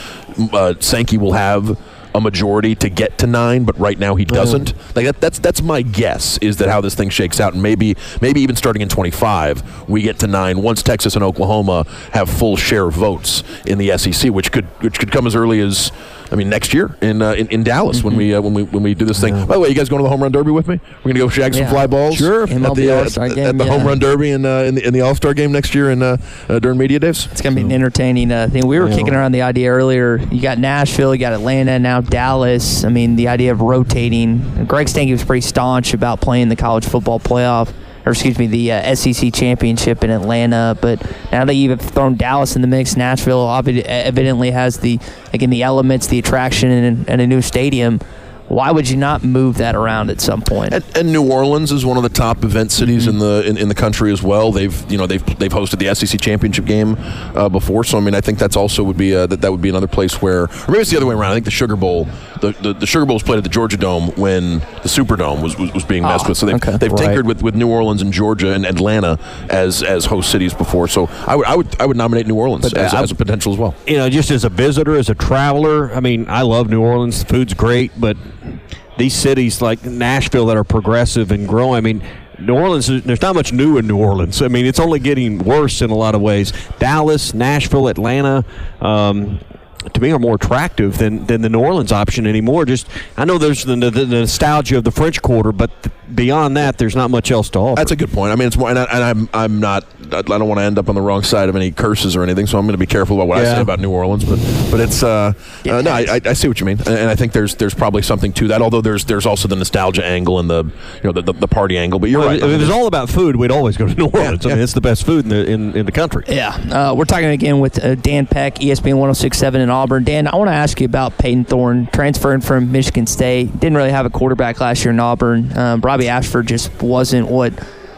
uh, Sankey will have a majority to get to nine, but right now he doesn't. Mm. Like that, that's that's my guess is that how this thing shakes out, and maybe maybe even starting in 25, we get to nine once Texas and Oklahoma have full share votes in the SEC, which could which could come as early as I mean, next year in uh, in, in, Dallas mm-hmm. when we uh, when we when we do this thing. Yeah. By the way, you guys going to the home run derby with me? We're gonna go shag some fly balls. Sure, at the, uh, at, game, at the yeah. home run derby and uh, in the, in the All Star game next year in uh, uh, during media days. It's gonna be an entertaining thing. We were kicking around the idea earlier. You got Nashville, you got Atlanta, now Dallas. I mean, the idea of rotating. Greg Sankey was pretty staunch about playing the college football playoff or excuse me, the uh, SEC championship in Atlanta. But now that you've thrown Dallas in the mix, Nashville evidently has the again the elements, the attraction, and, and a new stadium why would you not move that around at some point? And, and New Orleans is one of the top event cities mm-hmm. in the in, in, the country as well. They've you know they've they've hosted the SEC championship game uh, before, so I mean I think that's also would be a, that that would be another place where, or maybe it's the other way around. I think the Sugar Bowl, the, the, the Sugar Bowl was played at the Georgia Dome when the Superdome was was, was being messed oh, with. So they've okay. they've right. tinkered with, with New Orleans and Georgia and Atlanta as as host cities before. So I would I would I would nominate New Orleans but, as, uh, as a potential as well. You know, just as a visitor, as a traveler, I mean I love New Orleans. The food's great, but these cities like Nashville that are progressive and growing. I mean, New Orleans, there's not much new in New Orleans. I mean, it's only getting worse in a lot of ways. Dallas, Nashville, Atlanta, um, to me are more attractive than, than the New Orleans option anymore. Just I know there's the, the, the nostalgia of the French Quarter, but beyond that, there's not much else to offer. That's a good point. I mean, it's more, and, I, am I'm, I'm not. I don't want to end up on the wrong side of any curses or anything, so I'm going to be careful about what yeah. I say about New Orleans. But but it's uh, yeah. uh no, I, I, see what you mean, and I think there's there's probably something to that. Although there's there's also the nostalgia angle and the you know the, the, the party angle. But you're well, right. If, if it's all about food, we'd always go to New Orleans. Yeah, I mean, it's the best food in the in, in the country. Yeah, uh, we're talking again with uh, Dan Peck, ESPN 106.7 in Auburn. Dan, I want to ask you about Payton Thorne transferring from Michigan State. Didn't really have a quarterback last year in Auburn. Um, Robbie Ashford just wasn't what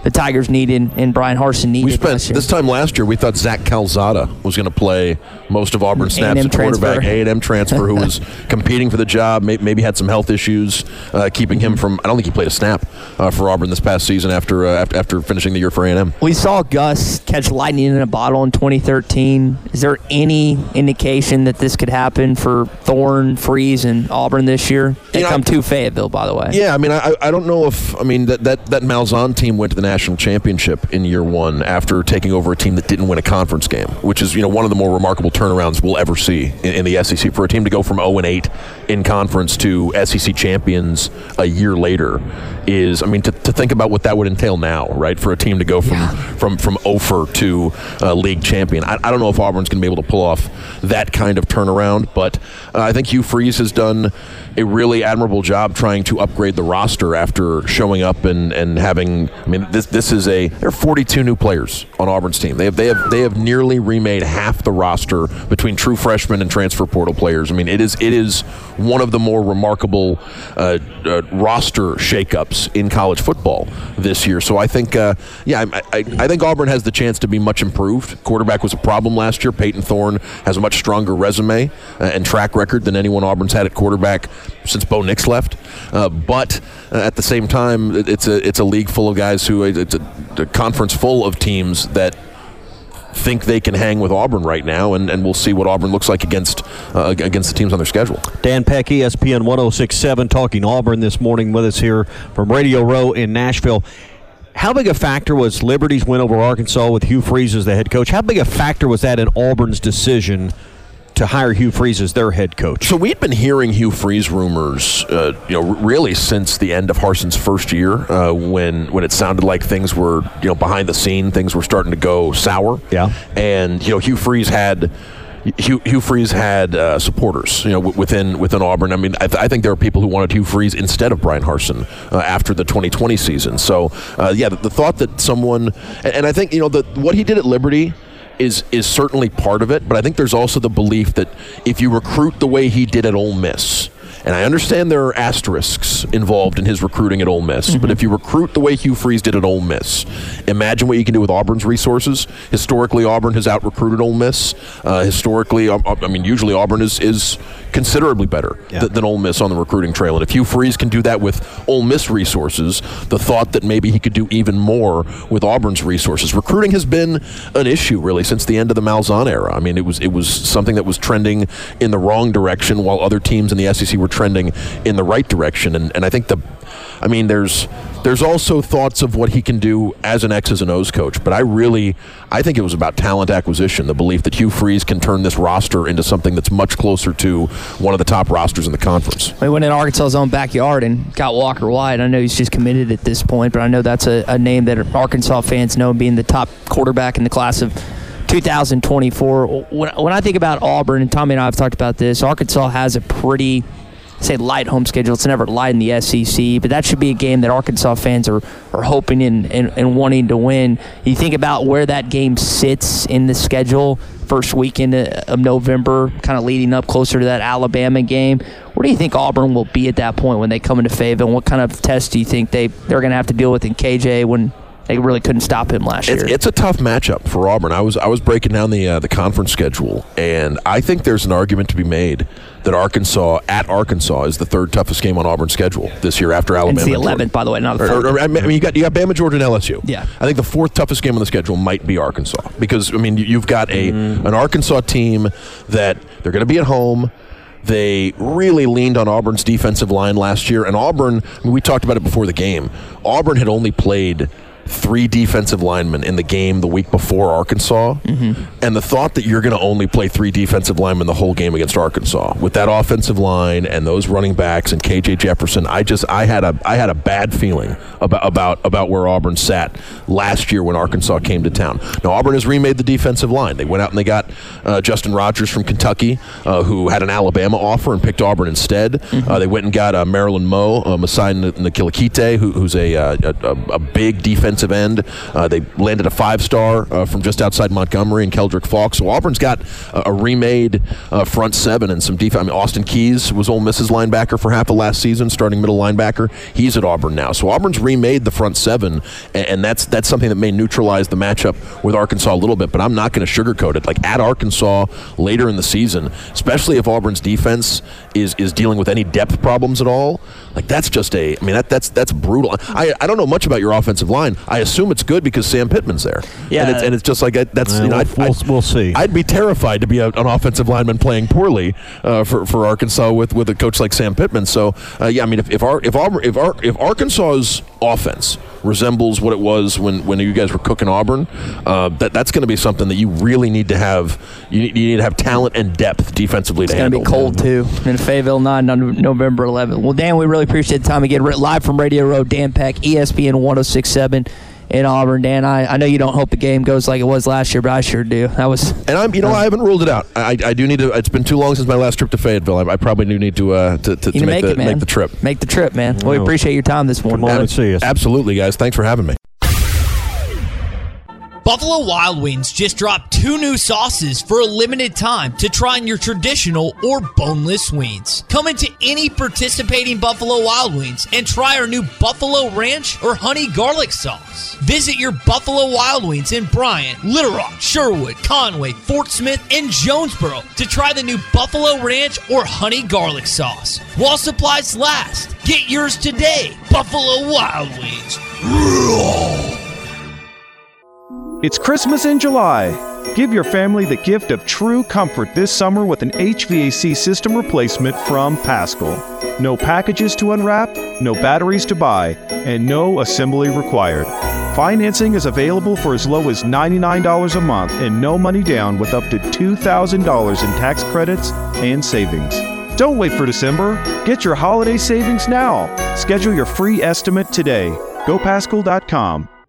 the Tigers needed and Bryan Harsin needed. We spent this time last year. We thought Zach Calzada was going to play most of Auburn snaps at quarterback. A and M transfer who was competing for the job. May, maybe had some health issues, uh, keeping him from. I don't think he played a snap uh, for Auburn this past season after, uh, after after finishing the year for A and M. We saw Gus catch lightning in a bottle in 2013. Is there any indication that this could happen for Thorne, Freeze, and Auburn this year? They You know, come to Fayetteville, by the way. Yeah, I mean, I, I don't know if I mean that, that that Malzahn team went to the national championship in year one after taking over a team that didn't win a conference game, which is you know one of the more remarkable turnarounds we'll ever see in, in the SEC for a team to go from 0 and 8 in conference to SEC champions a year later is I mean to, to think about what that would entail now, right? For a team to go from from from Ofer to uh, league champion, I, I don't know if Auburn's going to be able to pull off that kind of turnaround, but uh, I think Hugh Freeze has done a really admirable job trying to upgrade the roster after showing up and, and having. I mean, this this is a there are 42 new players on Auburn's team. They have they have they have nearly remade half the roster between true freshmen and transfer portal players. I mean, it is it is one of the more remarkable uh, uh, roster shakeups in college football this year. So I think, uh, yeah, I, I, I think Auburn has the chance to be much improved. Quarterback was a problem last year. Payton Thorne has a much stronger resume uh, and track record than anyone Auburn's had at quarterback since Bo Nix left. Uh, but uh, at the same time, it's a it's a league full of guys who it's a, a conference full of teams that think they can hang with Auburn right now, and, and we'll see what Auburn looks like against uh, against the teams on their schedule. Dan Peck, ESPN 1067, talking Auburn this morning with us here from Radio Row in Nashville. How big a factor was Liberty's win over Arkansas with Hugh Freeze as the head coach? How big a factor was that in Auburn's decision to hire Hugh Freeze as their head coach? So we'd been hearing Hugh Freeze rumors, uh, you know, r- really since the end of Harsin's first year, uh, when when it sounded like things were, you know, behind the scene, things were starting to go sour. Yeah. And you know, Hugh Freeze had. Hugh, Hugh Freeze had uh, supporters, you know, w- within within Auburn. I mean, I, th- I think there are people who wanted Hugh Freeze instead of Bryan Harsin uh, after the 2020 season. So, uh, yeah, the, the thought that someone, and, and I think you know, the what he did at Liberty is is certainly part of it, but I think there's also the belief that if you recruit the way he did at Ole Miss, and I understand there are asterisks involved in his recruiting at Ole Miss, but if you recruit the way Hugh Freeze did at Ole Miss, imagine what you can do with Auburn's resources. Historically, Auburn has out recruited Ole Miss. Uh, historically, um, I mean, usually Auburn is is considerably better th- than Ole Miss on the recruiting trail. And if Hugh Freeze can do that with Ole Miss resources, the thought that maybe he could do even more with Auburn's resources. Recruiting has been an issue really since the end of the Malzahn era. I mean, it was it was something that was trending in the wrong direction while other teams in the SEC were trending in the right direction. And and I think the I mean, there's there's also thoughts of what he can do as an X's and O's coach, but I really I think it was about talent acquisition, the belief that Hugh Freeze can turn this roster into something that's much closer to one of the top rosters in the conference. We went in Arkansas's own backyard and got Walker White. I know he's just committed at this point, but I know that's a, a name that Arkansas fans know being the top quarterback in the class of 2024. When, when I think about Auburn, and Tommy and I have talked about this, Arkansas has a pretty say light home schedule. It's never light in the SEC, but that should be a game that Arkansas fans are, are hoping and, and, and wanting to win. You think about where that game sits in the schedule, first weekend of November, kind of leading up closer to that Alabama game. Where do you think Auburn will be at that point when they come into Fayetteville? And what kind of test do you think they, they're going to have to deal with in KJ when they really couldn't stop him last It's, year? it's a tough matchup for Auburn. I was I was breaking down the uh, the conference schedule, and I think there's an argument to be made that Arkansas at Arkansas is the third toughest game on Auburn's schedule this year after Alabama. it's the 11th, by the way, not the fourth. or- I mean, you got you got Bama, Georgia, and LSU. Yeah. I think the fourth toughest game on the schedule might be Arkansas because I mean you- you've got a mm. an Arkansas team that they're going to be at home. They really leaned on Auburn's defensive line last year, and Auburn. I mean, we talked about it before the game. Auburn had only played three defensive linemen in the game the week before Arkansas, and the thought that you're going to only play three defensive linemen the whole game against Arkansas with that offensive line and those running backs and KJ Jefferson, I just I had a I had a bad feeling about about about where Auburn sat last year when Arkansas came to town. Now Auburn has remade the defensive line. They went out and they got uh, Justin Rogers from Kentucky, uh, who had an Alabama offer and picked Auburn instead. Uh, they went and got uh, Marilyn Moe, uh, Mosiah N- Nasili-Kite, who, who's a, uh, a a- a big defensive defensive end. Uh, they landed a five star uh, from just outside Montgomery and Keldric Faulk. So Auburn's got a, a remade uh, front seven and some defense. I mean, Austin Keys was Ole Miss's linebacker for half of last season, starting middle linebacker. He's at Auburn now. So Auburn's remade the front seven, and, and that's that's something that may neutralize the matchup with Arkansas a little bit. But I'm not going to sugarcoat it. Like at Arkansas later in the season, especially if Auburn's defense is is dealing with any depth problems at all. Like that's just a. I mean that that's that's brutal. I, I don't know much about your offensive line. I assume it's good because Sam Pittman's there. Yeah. and it's, and it's just like that's Uh, you know we'll- I'd, we'll- I'd- we'll see. I'd be terrified to be a, an offensive lineman playing poorly uh, for for Arkansas with with a coach like Sam Pittman. So uh, yeah, I mean if if our, if Auburn, if our, if Arkansas's offense resembles what it was when, when you guys were cooking Auburn, uh, that that's going to be something that you really need to have. You need, you need to have talent and depth defensively It's to going to be cold too in Fayetteville 9 on November 11th. Well, Dan, we really appreciate the time again. Live from Radio Row, Dan Peck, ESPN 1067 in Auburn. Dan, I, I know you don't hope the game goes like it was last year, but I sure do. That was And I'm, you know, I haven't ruled it out. I, I do need to. It's been too long since my last trip to Fayetteville. I, I probably do need to uh, to, to, to to make, make, the it, man. make the trip. Make the trip, man. We appreciate your time this morning. Come on and see us. Absolutely, guys. Thanks for having me. Buffalo Wild Wings just dropped two new sauces for a limited time to try on your traditional or boneless wings. Come into any participating Buffalo Wild Wings and try our new Buffalo Ranch or Honey Garlic Sauce. Visit your Buffalo Wild Wings in Bryant, Little Rock, Sherwood, Conway, Fort Smith, and Jonesboro to try the new Buffalo Ranch or Honey Garlic Sauce. While supplies last, get yours today. Buffalo Wild Wings. It's Christmas in July. Give your family the gift of true comfort this summer with an HVAC system replacement from Paschal. No packages to unwrap, no batteries to buy, and no assembly required. Financing is available for as low as $99 a month and no money down with up to $2,000 in tax credits and savings. Don't wait for December. Get your holiday savings now. Schedule your free estimate today. GoPaschal.com.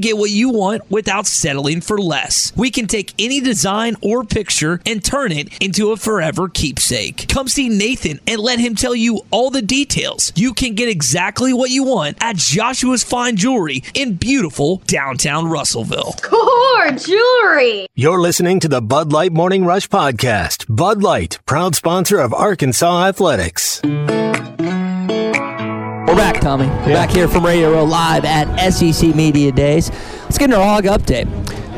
get what you want without settling for less. We can take any design or picture and turn it into a forever keepsake. Come see Nathan and let him tell you all the details. You can get exactly what you want at Joshua's Fine Jewelry in beautiful downtown Russellville. Core jewelry. You're listening to the Bud Light Morning Rush Podcast. Bud Light, proud sponsor of Arkansas Athletics. We're back, Tommy. We're back here from Radio Row live at SEC Media Days. Let's get into our hog update.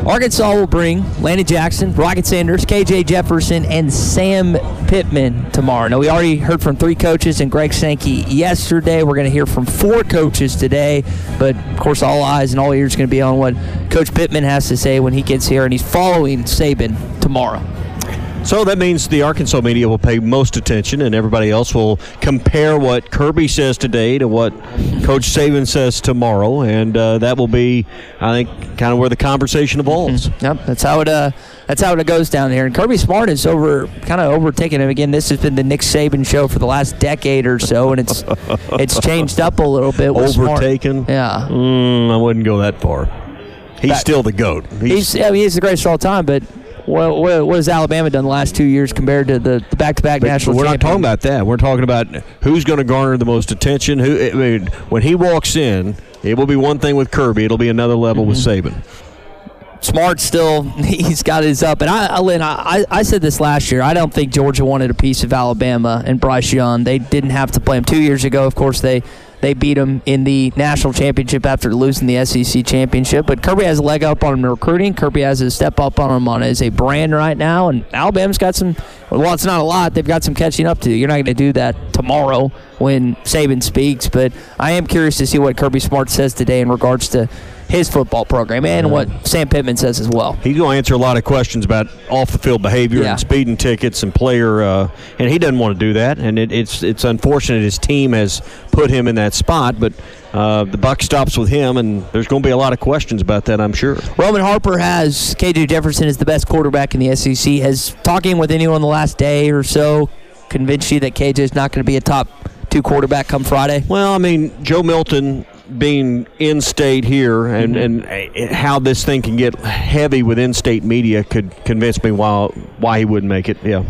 Arkansas will bring Landon Jackson, Rocket Sanders, KJ Jefferson, and Sam Pittman tomorrow. Now, we already heard from three coaches and Greg Sankey yesterday. We're going to hear from four coaches today, but of course, all eyes and all ears are going to be on what Coach Pittman has to say when he gets here, and he's following Saban tomorrow. So that means the Arkansas media will pay most attention, and everybody else will compare what Kirby says today to what Coach Saban says tomorrow, and uh, that will be, I think, kind of where the conversation evolves. Yep, that's how it. Uh, that's how it goes down here. And Kirby Smart is over, kind of overtaking him again. This has been the Nick Saban show for the last decade or so, and it's it's changed up a little bit. with Smart. Overtaken? Yeah, Mm, I wouldn't go that far. He's That- still the goat. he's I mean, he's the greatest of all time. But what, what, what has Alabama done the last two years compared to the, the back-to-back But national? we're not talking about that. We're talking about who's going to garner the most attention. Who? I mean, when he walks in, it will be one thing with Kirby. It'll be another level with Mm-hmm. Saban. Smart still, he's got his up. And I, I, Lynn, I, I said this last year. I don't think Georgia wanted a piece of Alabama and Bryce Young. They didn't have to play him two years ago. Of course, they they beat him in the national championship after losing the SEC championship. But Kirby has a leg up on him in recruiting. Kirby has a step up on him on as a brand right now. And Alabama's got some. Well, it's not a lot. They've got some catching up to. You're not going to do that tomorrow when Saban speaks. But I am curious to see what Kirby Smart says today in regards to his football program and what Sam Pittman says as well. He's going to answer a lot of questions about off the field behavior Yeah. and speeding tickets and player, uh, and he doesn't want to do that. And it, it's it's unfortunate his team has put him in that spot, but uh, the buck stops with him, and there's going to be a lot of questions about that, I'm sure. Roman Harper has KJ Jefferson as the best quarterback in the SEC. Has talking with anyone the last day or so convinced you that KJ is not going to be a top two quarterback come Friday? Well, I mean, Joe Milton being in state here and, and uh, how this thing can get heavy with in state media could convince me why why he wouldn't make it. Yeah.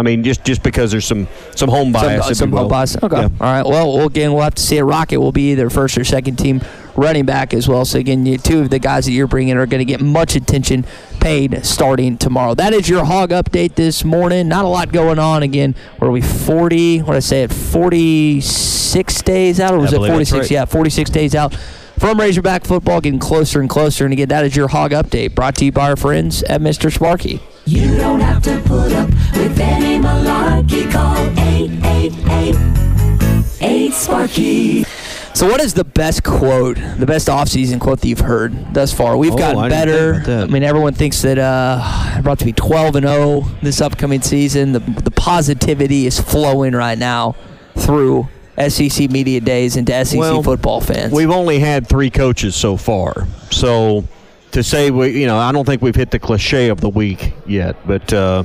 I mean, just just because there's some some home bias. Some, some home bias. Okay. Yeah. All right. Well, well, again, we'll have to see it. Rocket will be either first or second team running back as well. So again, you, two of the guys that you're bringing are going to get much attention paid starting tomorrow. That is your hog update this morning. Not a lot going on. Again, were we 40? What did I say? At 46 days out, or was I it 46? right. Yeah, 46 days out. From Razorback football, getting closer and closer. And again, that is your hog update, brought to you by our friends at Mr. Sparky. You don't have to put up with any malarkey. Call 888 Sparky. So, what is the best quote, the best offseason quote that you've heard thus far? We've Oh, gotten I better. think about that. I mean, everyone thinks that uh, we're about to be 12 and 0 this upcoming season. The, the positivity is flowing right now through SEC media days into SEC Well, football fans. We've only had three coaches so far, so to say we, you know, I don't think we've hit the cliche of the week yet. But uh,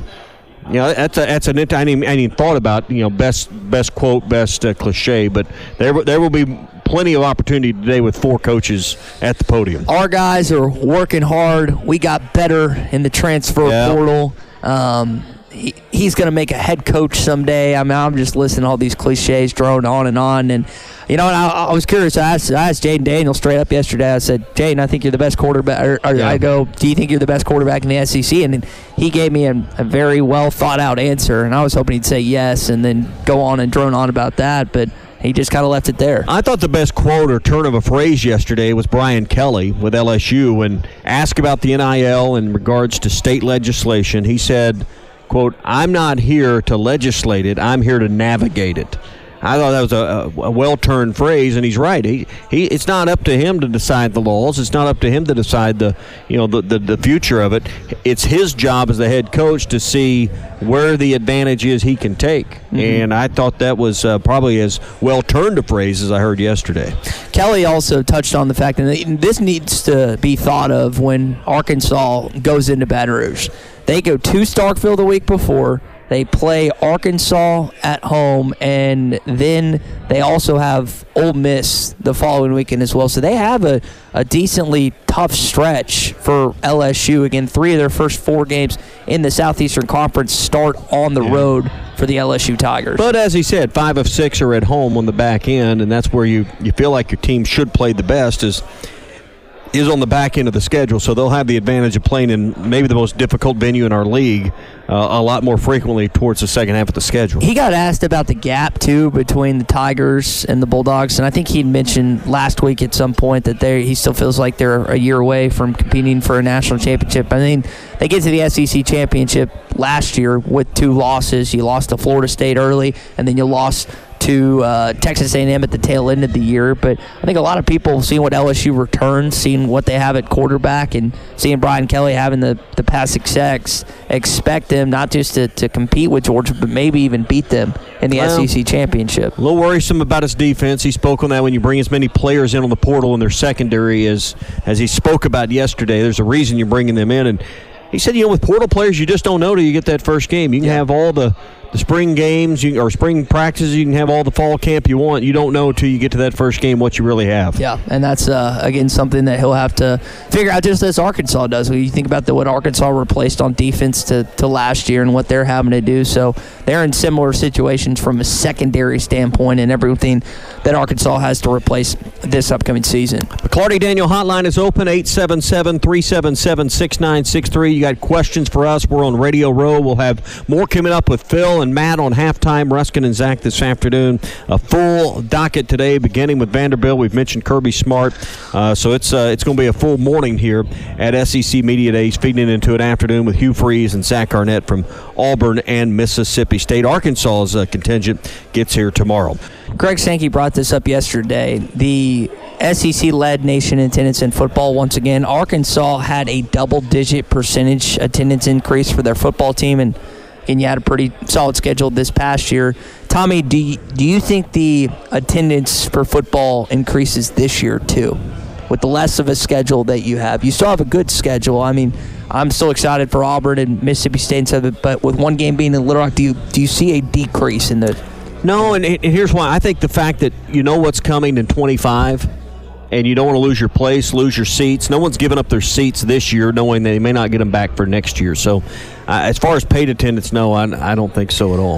you know, that's a, that's an I didn't, I didn't even thought about you know best best quote best uh, cliche, but there there will be plenty of opportunity today with four coaches at the podium. Our guys are working hard. We got better in the transfer Yeah. portal. Um, he, he's going to make a head coach someday. I mean, I'm just listening to all these cliches drone on and on. And, you know, and I, I was curious. I asked, I asked Jayden Daniel straight up yesterday. I said, Jayden, I think you're the best quarterback. Or, or Yeah. I go, do you think you're the best quarterback in the SEC? And he gave me a, a very well thought out answer. And I was hoping he'd say yes and then go on and drone on about that. But he just kind of left it there. I thought the best quote or turn of a phrase yesterday was Brian Kelly with LSU and asked about the NIL in regards to state legislation. He said, quote, I'm not here to legislate it, I'm here to navigate it. I thought that was a, a, a well-turned phrase, and he's right. He, he, it's not up to him to decide the laws. It's not up to him to decide the, you know, the, the, the future of it. It's his job as the head coach to see where the advantage is he can take. And I thought that was uh, probably as well-turned a phrase as I heard yesterday. Kelly also touched on the fact that this needs to be thought of when Arkansas goes into Baton Rouge. They go to Starkville the week before. They play Arkansas at home, and then they also have Ole Miss the following weekend as well. So they have a, a decently tough stretch for LSU. Again, three of their first four games in the Southeastern Conference start on the road for the LSU Tigers. But as he said, five of six are at home on the back end, and that's where you, you feel like your team should play the best is is on the back end of the schedule. So they'll have the advantage of playing in maybe the most difficult venue in our league uh, a lot more frequently towards the second half of the schedule. He got asked about the gap too between the Tigers and the Bulldogs, and I think he'd mentioned last week at some point that they he still feels like they're a year away from competing for a national championship. I mean, they get to the SEC championship last year with two losses. You lost to Florida State early, and then you lost to uh, Texas A&M at the tail end of the year. But I think a lot of people seeing what LSU returns, seeing what they have at quarterback, and seeing Brian Kelly having the, the past success, expect them not just to, to compete with Georgia, but maybe even beat them in the Well, SEC championship. A little worrisome about his defense. He spoke on that when you bring as many players in on the portal in their secondary as as he spoke about yesterday. There's a reason you're bringing them in, and he said, you know, with portal players, you just don't know till you get that first game. You can have all the the spring games you, or spring practices. You can have all the fall camp you want. You don't know until you get to that first game what you really have. Yeah, and that's uh, again something that he'll have to figure out, just as Arkansas does. When you think about the, what Arkansas replaced on defense to, to last year and what they're having to do, so they're in similar situations from a secondary standpoint and everything that Arkansas has to replace this upcoming season. The McLarty Daniel hotline is open 877 377 6963. You got questions for us? We're on Radio Row. We'll have more coming up with Phil and Matt on halftime. Ruskin and Zach this afternoon. A full docket today, beginning with Vanderbilt. We've mentioned Kirby Smart, uh, so it's uh, it's going to be a full morning here at SEC Media Days, feeding into an afternoon with Hugh Freeze and Zach Arnett from Auburn and Mississippi State. Arkansas's uh, contingent gets here tomorrow. Greg Sankey brought this up yesterday. The SEC led nation attendance in football once again. Arkansas had a double digit percentage attendance increase for their football team, and, and you had a pretty solid schedule this past year. Tommy, do you, do you think the attendance for football increases this year too? With the less of a schedule that you have, you still have a good schedule. I mean, I'm still excited for Auburn and Mississippi State and but with one game being in Little Rock, do you do you see a decrease in the No, and, and here's why. I think the fact that you know what's coming in 25 and you don't want to lose your place, lose your seats. No one's given up their seats this year, knowing they may not get them back for next year. So, uh, as far as paid attendance, no, I, I don't think so at all.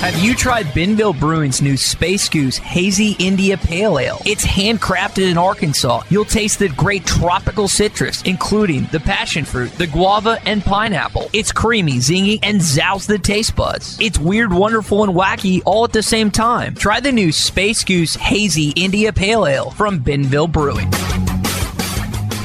Have you tried Benville Brewing's new Space Goose Hazy India Pale Ale? It's handcrafted in Arkansas. You'll taste the great tropical citrus, including the passion fruit, the guava, and pineapple. It's creamy, zingy, and zounds the taste buds. It's weird, wonderful, and wacky all at the same time. Try the new Space Goose Hazy India Pale Ale from Benville Brewing.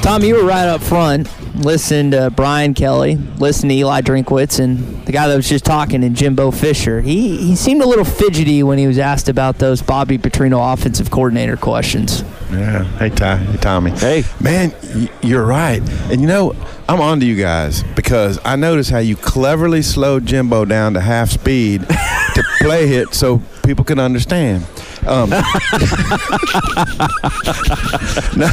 Tom, you were right up front. Listen to Brian Kelly, listen to Eli Drinkwitz, and the guy that was just talking, and Jimbo Fisher. He he seemed a little fidgety when he was asked about those Bobby Petrino offensive coordinator questions. Yeah. Hey, Ty. Hey, Tommy. Hey. Man, you're right. And you know, I'm on to you guys because I noticed how you cleverly slowed Jimbo down to half speed to play it so people can understand. Um, no,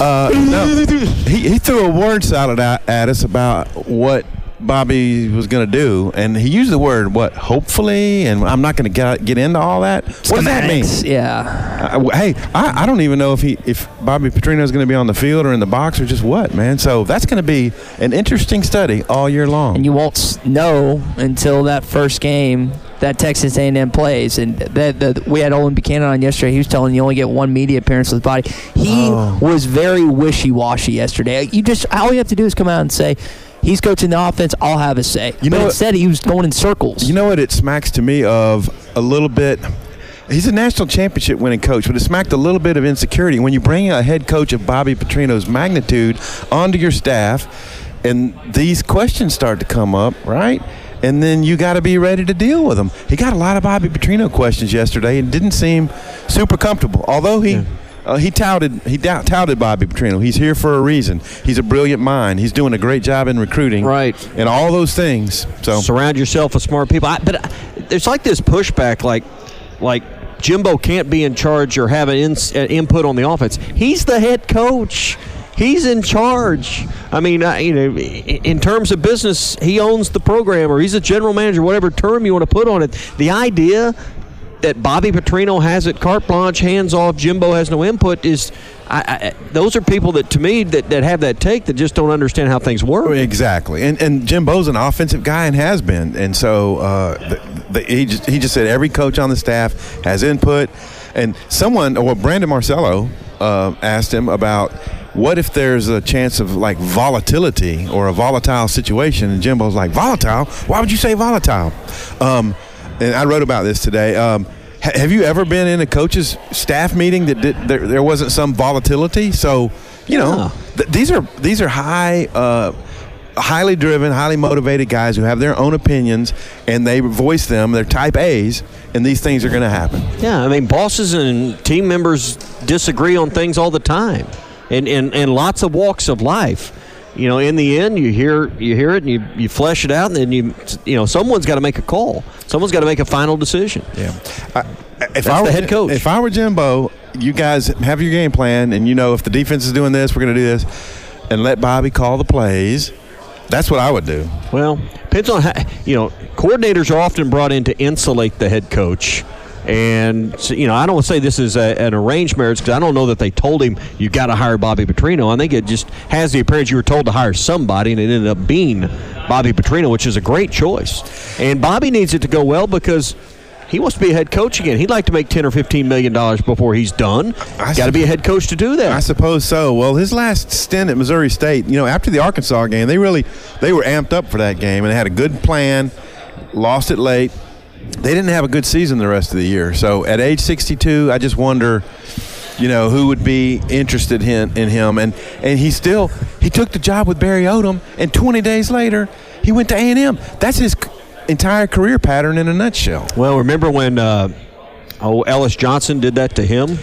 uh, no. He, he threw a word salad at, at us about what Bobby was going to do, and he used the word what? Hopefully, and I'm not going to get get into all that. What does that mean? Yeah. Uh, hey, I, I don't even know if he if Bobby Petrino is going to be on the field or in the box or just what, man. So that's going to be an interesting study all year long. And you won't know until that first game that Texas A&M plays. And that, that we had Olin Buchanan on yesterday. He was telling you only get one media appearance with the Body. He Oh. was very wishy-washy yesterday. You just all you have to do is come out and say. He's coaching the offense. I'll have a say. You know but what- instead, he was going in circles. You know what it smacks to me of a little bit. He's a national championship winning coach, but it smacked a little bit of insecurity when you bring a head coach of Bobby Petrino's magnitude onto your staff, and these questions start to come up, right? And then you got to be ready to deal with them. He got a lot of Bobby Petrino questions yesterday and didn't seem super comfortable. Although he uh, he touted he dou- touted Bobby Petrino. He's here for a reason. He's a brilliant mind. He's doing a great job in recruiting, right? And all those things. So surround yourself with smart people. I, but I, there's like this pushback, like like Jimbo can't be in charge or have an ins, uh, input on the offense. He's the head coach. He's in charge. I mean, you know, in terms of business, he owns the program, or he's a general manager, whatever term you want to put on it. The idea that Bobby Petrino has it carte blanche, hands off, Jimbo has no input is. I, I, those are people that, to me, that, that have that take that just don't understand how things work. Exactly, and and Jimbo's an offensive guy and has been, and so uh, the, the, he just he just said every coach on the staff has input, and someone, well, Brandon Marcello uh, asked him about what if there's a chance of like volatility or a volatile situation, and Jimbo's like volatile. Why would you say volatile? Um, and I wrote about this today. Um, ha- have you ever been in a coach's staff meeting that did, there, there wasn't some volatility? So, you know, th- these are these are high uh, highly driven, highly motivated guys who have their own opinions and they voice them. They're type A's, and these things are going to happen. Yeah, I mean, bosses and team members disagree on things all the time, and in, in, in lots of walks of life. You know, in the end, you hear you hear it, and you, you flesh it out, and then you you know someone's got to make a call. Someone's got to make a final decision. Yeah, I, if That's I were the head coach. if I were Jimbo, you guys have your game plan, and you know if the defense is doing this, we're going to do this, and let Bobby call the plays. That's what I would do. Well, depends on how, you know, coordinators are often brought in to insulate the head coach. And, you know, I don't say this is a, an arranged marriage because I don't know that they told him you got to hire Bobby Petrino. I think it just has the appearance you were told to hire somebody, and it ended up being Bobby Petrino, which is a great choice. And Bobby needs it to go well because he wants to be a head coach again. He'd like to make ten or fifteen million dollars before he's done. Got to be a head coach to do that. I suppose so. Well, his last stint at Missouri State, you know, after the Arkansas game, they really they were amped up for that game and they had a good plan. Lost it late. They didn't have a good season the rest of the year. So at age 62, I just wonder, you know, who would be interested in, in him. And and he still he took the job with Barry Odom, and 20 days later he went to A&M. That's his entire career pattern in a nutshell. Well, remember when uh, oh Ellis Johnson did that to him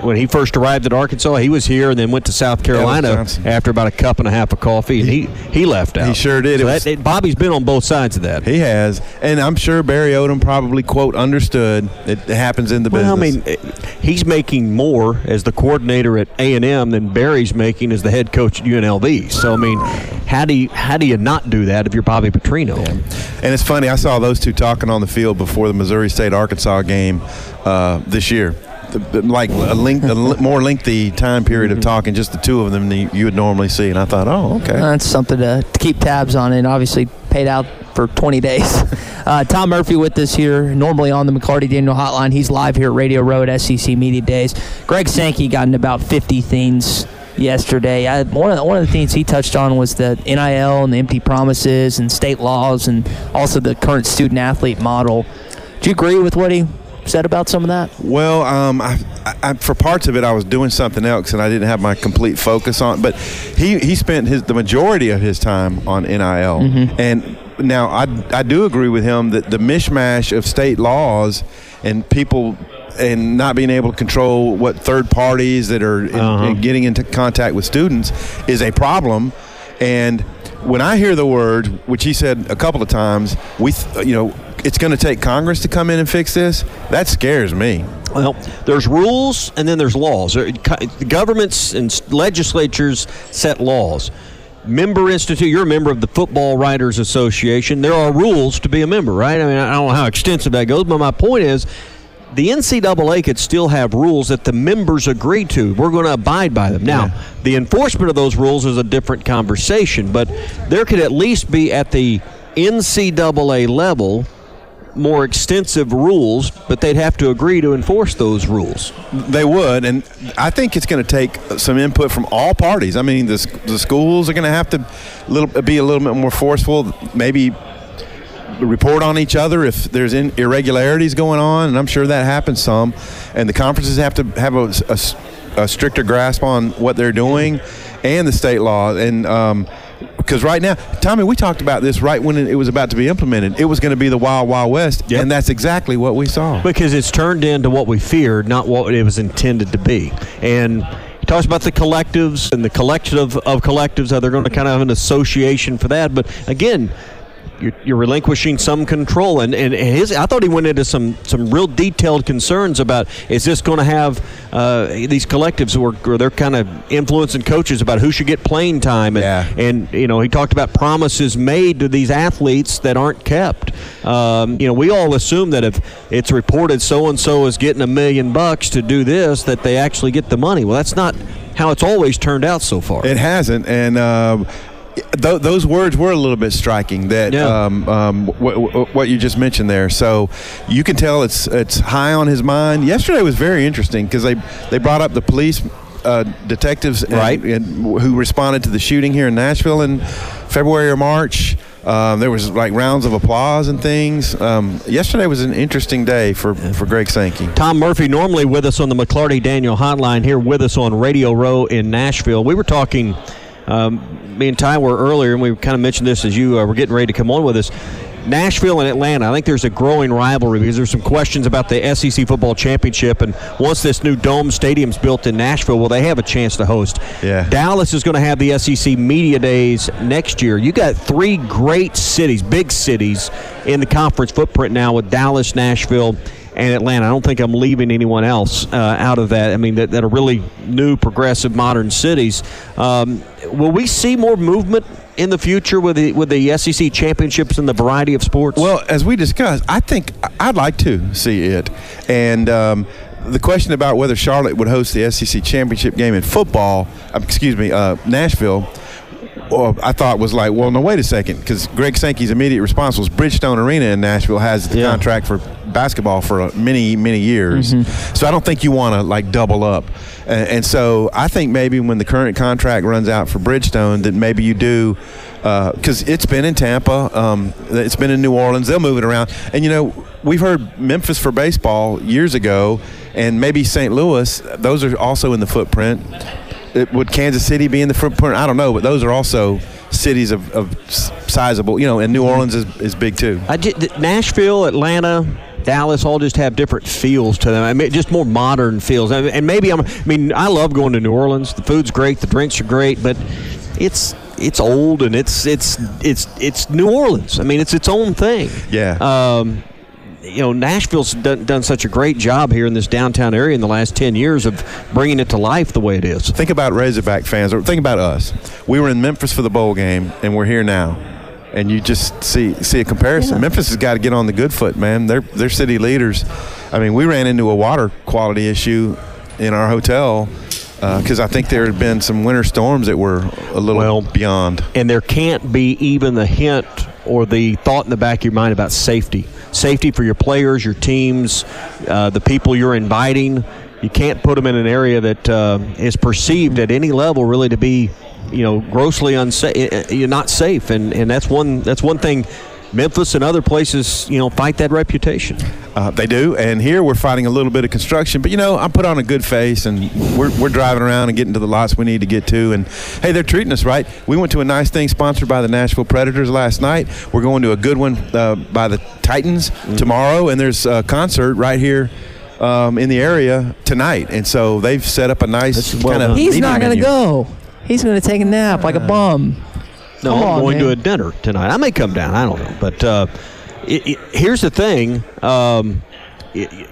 when he first arrived at Arkansas? He was here and then went to South Carolina after about a cup and a half of coffee, and he he left out. He sure did. So was- that- Bobby's been on both sides of that. He has, and I'm sure Barry Odom probably quote understood. It happens in the business. Well, I mean, eh, he's making more as the coordinator at A and M than Barry's making as the head coach at UNLV. So I mean, how do you how do you not do that if you're Bobby Petrino? And it's funny, I saw those two talking on the field before the Missouri State Arkansas game uh, this year. The- the- Like a, length, a li- more lengthy time period of talking, just the two of them than you would normally see. And I thought, oh, okay. That's something to, to keep tabs on, and obviously paid out for 20 days. Uh, Tom Murphy with us here, normally on the McLarty Daniel Hotline. He's live here at Radio Row at SEC Media Days. Greg Sankey got into about 50 things yesterday. I, one, of the, one of the things he touched on was the NIL and the empty promises and state laws, and also the current student athlete model. Do you agree with what he said about some of that? Well, um, I, I, I, for parts of it, I was doing something else, and I didn't have my complete focus on. But he he spent his the majority of his time on NIL, Mm-hmm. and now I I do agree with him that the mishmash of state laws and people and not being able to control what third parties that are in- Uh-huh. in getting into contact with students is a problem. And when I hear the word, which he said a couple of times, we, th- you know, it's going to take Congress to come in and fix this. That scares me. Well, there's rules and then there's laws. Co- Governments and legislatures set laws. Member institute. You're a member of the Football Writers Association. There are rules to be a member, right? I mean, I don't know how extensive that goes, but my point is, the NCAA could still have rules that the members agree to. We're going to abide by them. Now, the enforcement of those rules is a different conversation, but there could at least be at the NCAA level more extensive rules, but they'd have to agree to enforce those rules. They would, and I think it's going to take some input from all parties. I mean, the, the schools are going to have to little, be a little bit more forceful, maybe report on each other if there's irregularities going on, and I'm sure that happens some. And the conferences have to have a stricter grasp on what they're doing and the state law. And um, because right now, Tommy, we talked about this right when it was about to be implemented. It was going to be the wild, wild west, and that's exactly what we saw. Because it's turned into what we feared, not what it was intended to be. And he talks about the collectives and the collection of, of collectives, how they're going to kind of have an association for that. But again, you're, you're relinquishing some control. And, and his, I thought he went into some, some real detailed concerns about is this going to have uh, these collectives where, where they're kind of influencing coaches about who should get playing time. And, and, you know, he talked about promises made to these athletes that aren't kept. Um, you know, we all assume that if it's reported so and so is getting a million bucks to do this, that they actually get the money. Well, that's not how it's always turned out so far. It hasn't, and um, th- those words were a little bit striking. That um, um, wh- what you just mentioned there. So you can tell it's it's high on his mind. Yesterday was very interesting because they they brought up the police. Uh, detectives and- Right. and who responded to the shooting here in Nashville in February or March. Um, there was like rounds of applause and things. Um, yesterday was an interesting day for, for Greg Sankey. Tom Murphy, normally with us on the McLarty Daniel Hotline, here with us on Radio Row in Nashville. We were talking um, me and Ty were earlier, and we kind of mentioned this as you uh, were getting ready to come on with us. Nashville and Atlanta, I think there's a growing rivalry because there's some questions about the SEC football championship. And once this new dome stadium's built in Nashville, will they have a chance to host? Yeah. Dallas is going to have the SEC Media Days next year. You got three great cities, big cities, in the conference footprint now with Dallas, Nashville, and Atlanta. I don't think I'm leaving anyone else uh, out of that. I mean, that, that are really new, progressive, modern cities. Um, will we see more movement in the future with the with the SEC championships and the variety of sports? Well, as we discussed, I think I'd like to see it, and. Um, the question about whether Charlotte would host the SEC championship game in football, um, excuse me, uh, Nashville, well, I thought was like, well, no, wait a second, because Greg Sankey's immediate response was Bridgestone Arena in Nashville has the Yeah. contract for basketball for uh, many, many years. So I don't think you want to like double up. And, and so I think maybe when the current contract runs out for Bridgestone, that maybe you do. Because it's been in Tampa, um, it's been in New Orleans. They'll move it around, and you know we've heard Memphis for baseball years ago, and maybe St. Louis. Those are also in the footprint. It, would Kansas City be in the footprint? I don't know, but those are also cities of, of sizable, you know, and New Orleans is, is big too. I ju- th- Nashville, Atlanta, Dallas all just have different feels to them. I mean, just more modern feels. I mean, And maybe I'm. I mean, I love going to New Orleans. The food's great, the drinks are great, but it's it's old and it's it's it's it's New Orleans. I mean, it's its own thing. Yeah. Um, you know, Nashville's done, done such a great job here in this downtown area in the last 10 years of bringing it to life the way it is. Think about Razorback fans, or think about us. We were in Memphis for the bowl game, and we're here now. And you just see see a comparison. Memphis has got to get on the good foot, man. They're they're city leaders. I mean, we ran into a water quality issue in our hotel uh, because I think there had been some winter storms that were a little beyond. and there can't be even the hint or the thought in the back of your mind about safety. Safety for your players, your teams, uh, the people you're inviting. You can't put them in an area that uh, is perceived at any level really to be, you know, grossly unsafe. You're not safe, and and that's one that's one thing. Memphis and other places, you know, fight that reputation. Uh, they do, and here we're fighting a little bit of construction. But you know, I put on a good face, and we're, we're driving around and getting to the lots we need to get to. And hey, they're treating us right. We went to a nice thing sponsored by the Nashville Predators last night. We're going to a good one uh, by the Titans tomorrow, and there's a concert right here. Um, in the area tonight, and so they've set up a nice kind of. He's not going going to go. He's going to take a nap like a bum. No, I'm going man. to a dinner tonight. I may come down. I don't know. But uh, it, it, here's the thing. Um, it,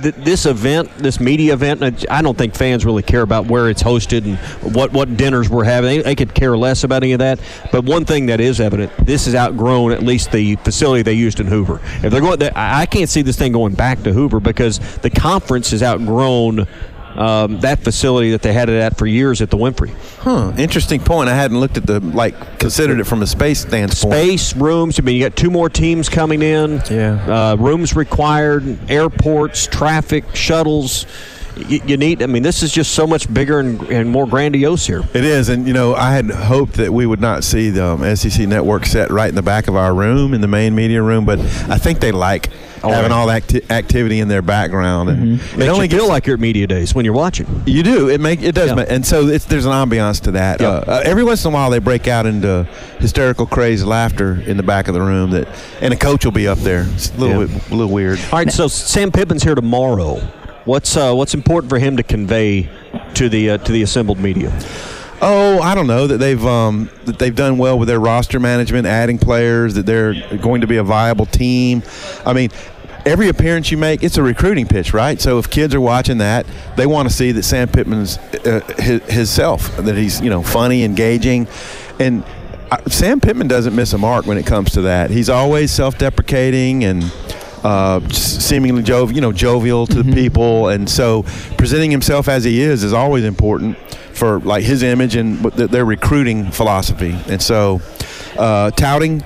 this event, this media event, I don't think fans really care about where it's hosted and what, what dinners we're having. They, they could care less about any of that. But one thing that is evident, this has outgrown at least the facility they used in Hoover. If they're going, I I can't see this thing going back to Hoover because the conference has outgrown um, that facility that they had it at for years at the Wynfrey. Huh. Interesting point. I hadn't looked at the like considered it from a space standpoint. Space, rooms. I mean, you got two more teams coming in. Yeah. Uh, rooms required, airports, traffic, shuttles. You, you need. I mean, this is just so much bigger and, and more grandiose here. It is, and you know, I had hoped that we would not see the um, SEC network set right in the back of our room in the main media room, but I think they like having all that acti- activity in their background, and It it only feel like you're at media days when you're watching. you do. It make it does, Yeah. ma- and so it's, there's an ambiance to that. Uh, uh, every once in a while, they break out into hysterical, crazy laughter in the back of the room. That and a coach will be up there. It's a little, Yeah. bit, a little weird. All right, so Sam Pittman's here tomorrow. What's uh, what's important for him to convey to the uh, to the assembled media? Oh, I don't know that they've um, that they've done well with their roster management, adding players, that they're going to be a viable team. I mean, every appearance you make, it's a recruiting pitch, right? So if kids are watching that, they want to see that Sam Pittman's uh, his, himself, that he's you know funny, engaging, and. uh, Sam Pittman doesn't miss a mark when it comes to that. He's always self-deprecating and uh, seemingly jov- you know, jovial to the people, and so presenting himself as he is is always important for like his image and their recruiting philosophy. And so, uh, touting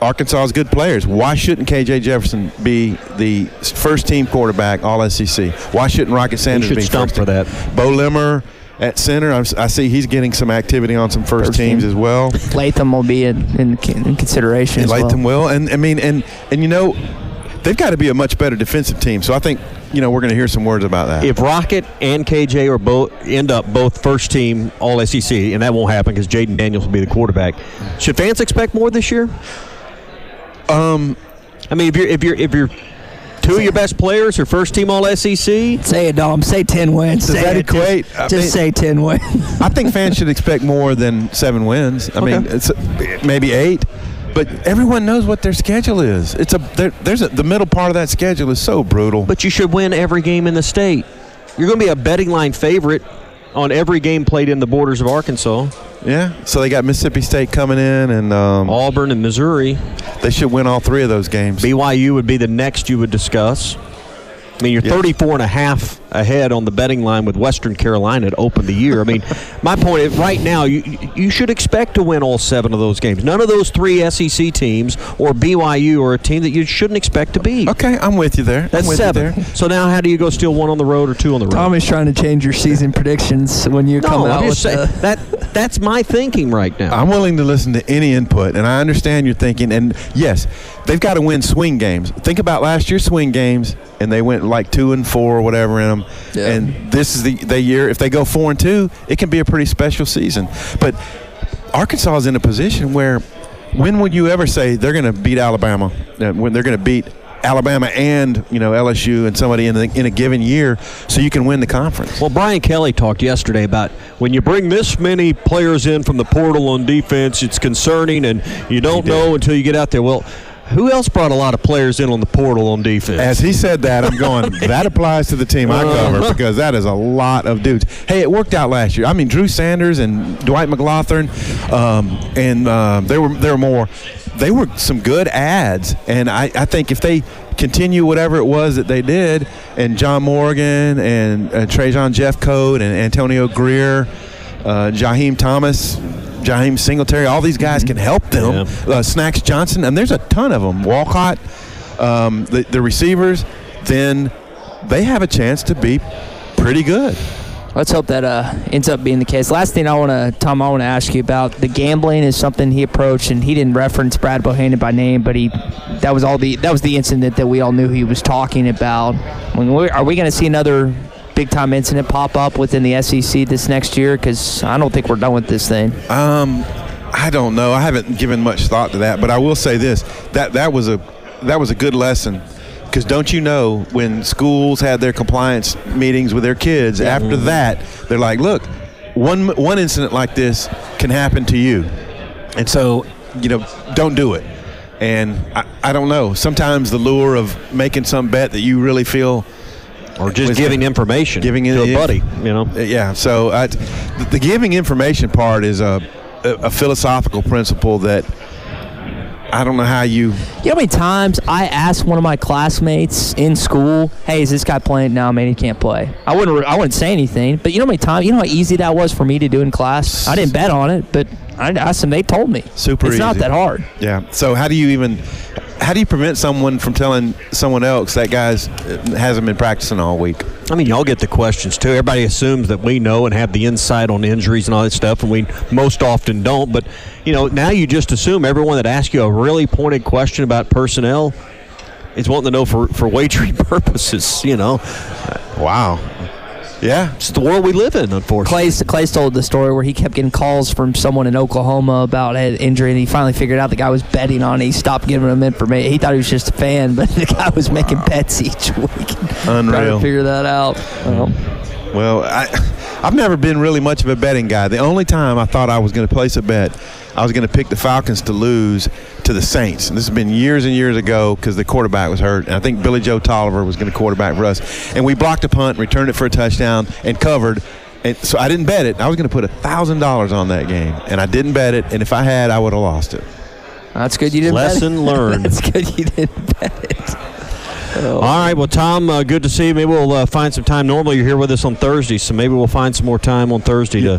Arkansas's good players. Why shouldn't KJ Jefferson be the first team quarterback All SEC? Why shouldn't Rocket Sanders should be stump first for team? that. Beaux Limmer. At center, I'm, s- I see he's getting some activity on some first, First teams team. as well. Latham will be in, in, in consideration And as well. Latham will, and I mean, and and you know, they've got to be a much better defensive team. So I think you know we're going to hear some words about that. If Rocket and KJ are both end up both first team All SEC, and that won't happen because Jayden Daniels will be the quarterback, should fans expect more this year? Um, I mean, if you're if you're if you're two of your best players are first team All SEC, say it, Dom. Say ten wins. Does say that it. Just- equate? Just, I mean- say ten wins. I think fans should expect more than seven wins. I mean, it's maybe eight, but everyone knows what their schedule is. It's a there's a, the middle part of that schedule is so brutal. but you should win every game in the state. You're going to be a betting line favorite on every game played in the borders of Arkansas. Yeah, so they got Mississippi State coming in, and um, Auburn and Missouri. They should win all three of those games. BYU would be the next you would discuss. I mean, you're 34 and a half ahead on the betting line with Western Carolina to open the year. I mean, my point is right now, you you should expect to win all seven of those games. None of those three SEC teams or BYU are a team that you shouldn't expect to beat. Okay, I'm with you there. That's I'm with you seven. there. So now, how do you go steal one on the road or two on the road? Tommy's trying to change your season predictions when you come out I'm with just saying the, that that's my thinking right now. I'm willing to listen to any input, and I understand your thinking. And yes, they've got to win swing games. Think about last year's swing games, and they went like two and four or whatever in them. And this is the, the year. If they go four and two, it can be a pretty special season. But Arkansas is in a position where, when would you ever say they're going to beat Alabama? uh, When they're going to beat Alabama and you know LSU and somebody in, the, in a given year, so you can win the conference. Well, Brian Kelly talked yesterday about when you bring this many players in from the portal on defense, it's concerning, and you don't know until you get out there. Well, who else brought a lot of players in on the portal on defense? As he said that, I'm going, that applies to the team I cover Uh-huh. because that is a lot of dudes. Hey, it worked out last year. I mean, Drew Sanders and Dwight McGlothern, um, and um, there were there were more. They were some good ads, and I, I think if they continue whatever it was that they did, and John Morgan and uh, Trajan Jeffcoat and Antonio Grier, uh, Jaheim Thomas, Jaheim Singletary, all these guys can help them. Uh, Snacks Johnson, and there's a ton of them. Walcott, um, the, the receivers, then they have a chance to be pretty good. Let's hope that uh, ends up being the case. Last thing I want to, Tom, I want to ask you about the gambling is something he approached, and he didn't reference Brad Bohannon by name, but he that was all the that was the incident that we all knew he was talking about. When we, are we going to see another big time incident pop up within the SEC this next year? Because I don't think we're done with this thing. Um, I don't know. I haven't given much thought to that, but I will say this: that that was a that was a good lesson. Because don't you know when schools had their compliance meetings with their kids? After that, they're like, "Look, one one incident like this can happen to you, and so you know, don't do it." And I, I don't know. Sometimes the lure of making some bet that you really feel, or just giving information giving to it a buddy, you know. Yeah. So uh, I, the, the giving information part is a, a a philosophical principle that I don't know how you. You know how many times I asked one of my classmates in school, "Hey, is this guy playing?" No, man, he can't play. I wouldn't. I wouldn't say anything. But you know how many times? You know how easy that was for me to do in class. I didn't bet on it, but I asked them. They told me. Super It's not that hard. Yeah. So how do you even? How do you prevent someone from telling someone else that guy's hasn't been practicing all week? I mean, y'all get the questions too. Everybody assumes that we know and have the insight on injuries and all that stuff, and we most often don't. But you know, now you just assume everyone that asks you a really pointed question about personnel is wanting to know for for wagering purposes. You know, wow. Yeah, it's the world we live in, unfortunately. Clay's, Clay's told the story where he kept getting calls from someone in Oklahoma about an injury, and he finally figured out the guy was betting on it. He stopped giving him information. He thought he was just a fan, but the guy was making bets each week. Trying Unreal. to figure that out. Well, Well, I, I've never been really much of a betting guy. The only time I thought I was going to place a bet, I was going to pick the Falcons to lose to the Saints. And this has been years and years ago because the quarterback was hurt. And I think Billy Joe Tolliver was going to quarterback for us. And we blocked a punt, returned it for a touchdown, and covered. And so I didn't bet it. I was going to put $1,000 on that game. And I didn't bet it. And if I had, I would have lost it. That's good you didn't bet it. Lesson learned. That's good you didn't bet it. All right, well, Tom, uh, good to see you. Maybe we'll uh, find some time. Normally, you're here with us on Thursday, so maybe we'll find some more time on Thursday to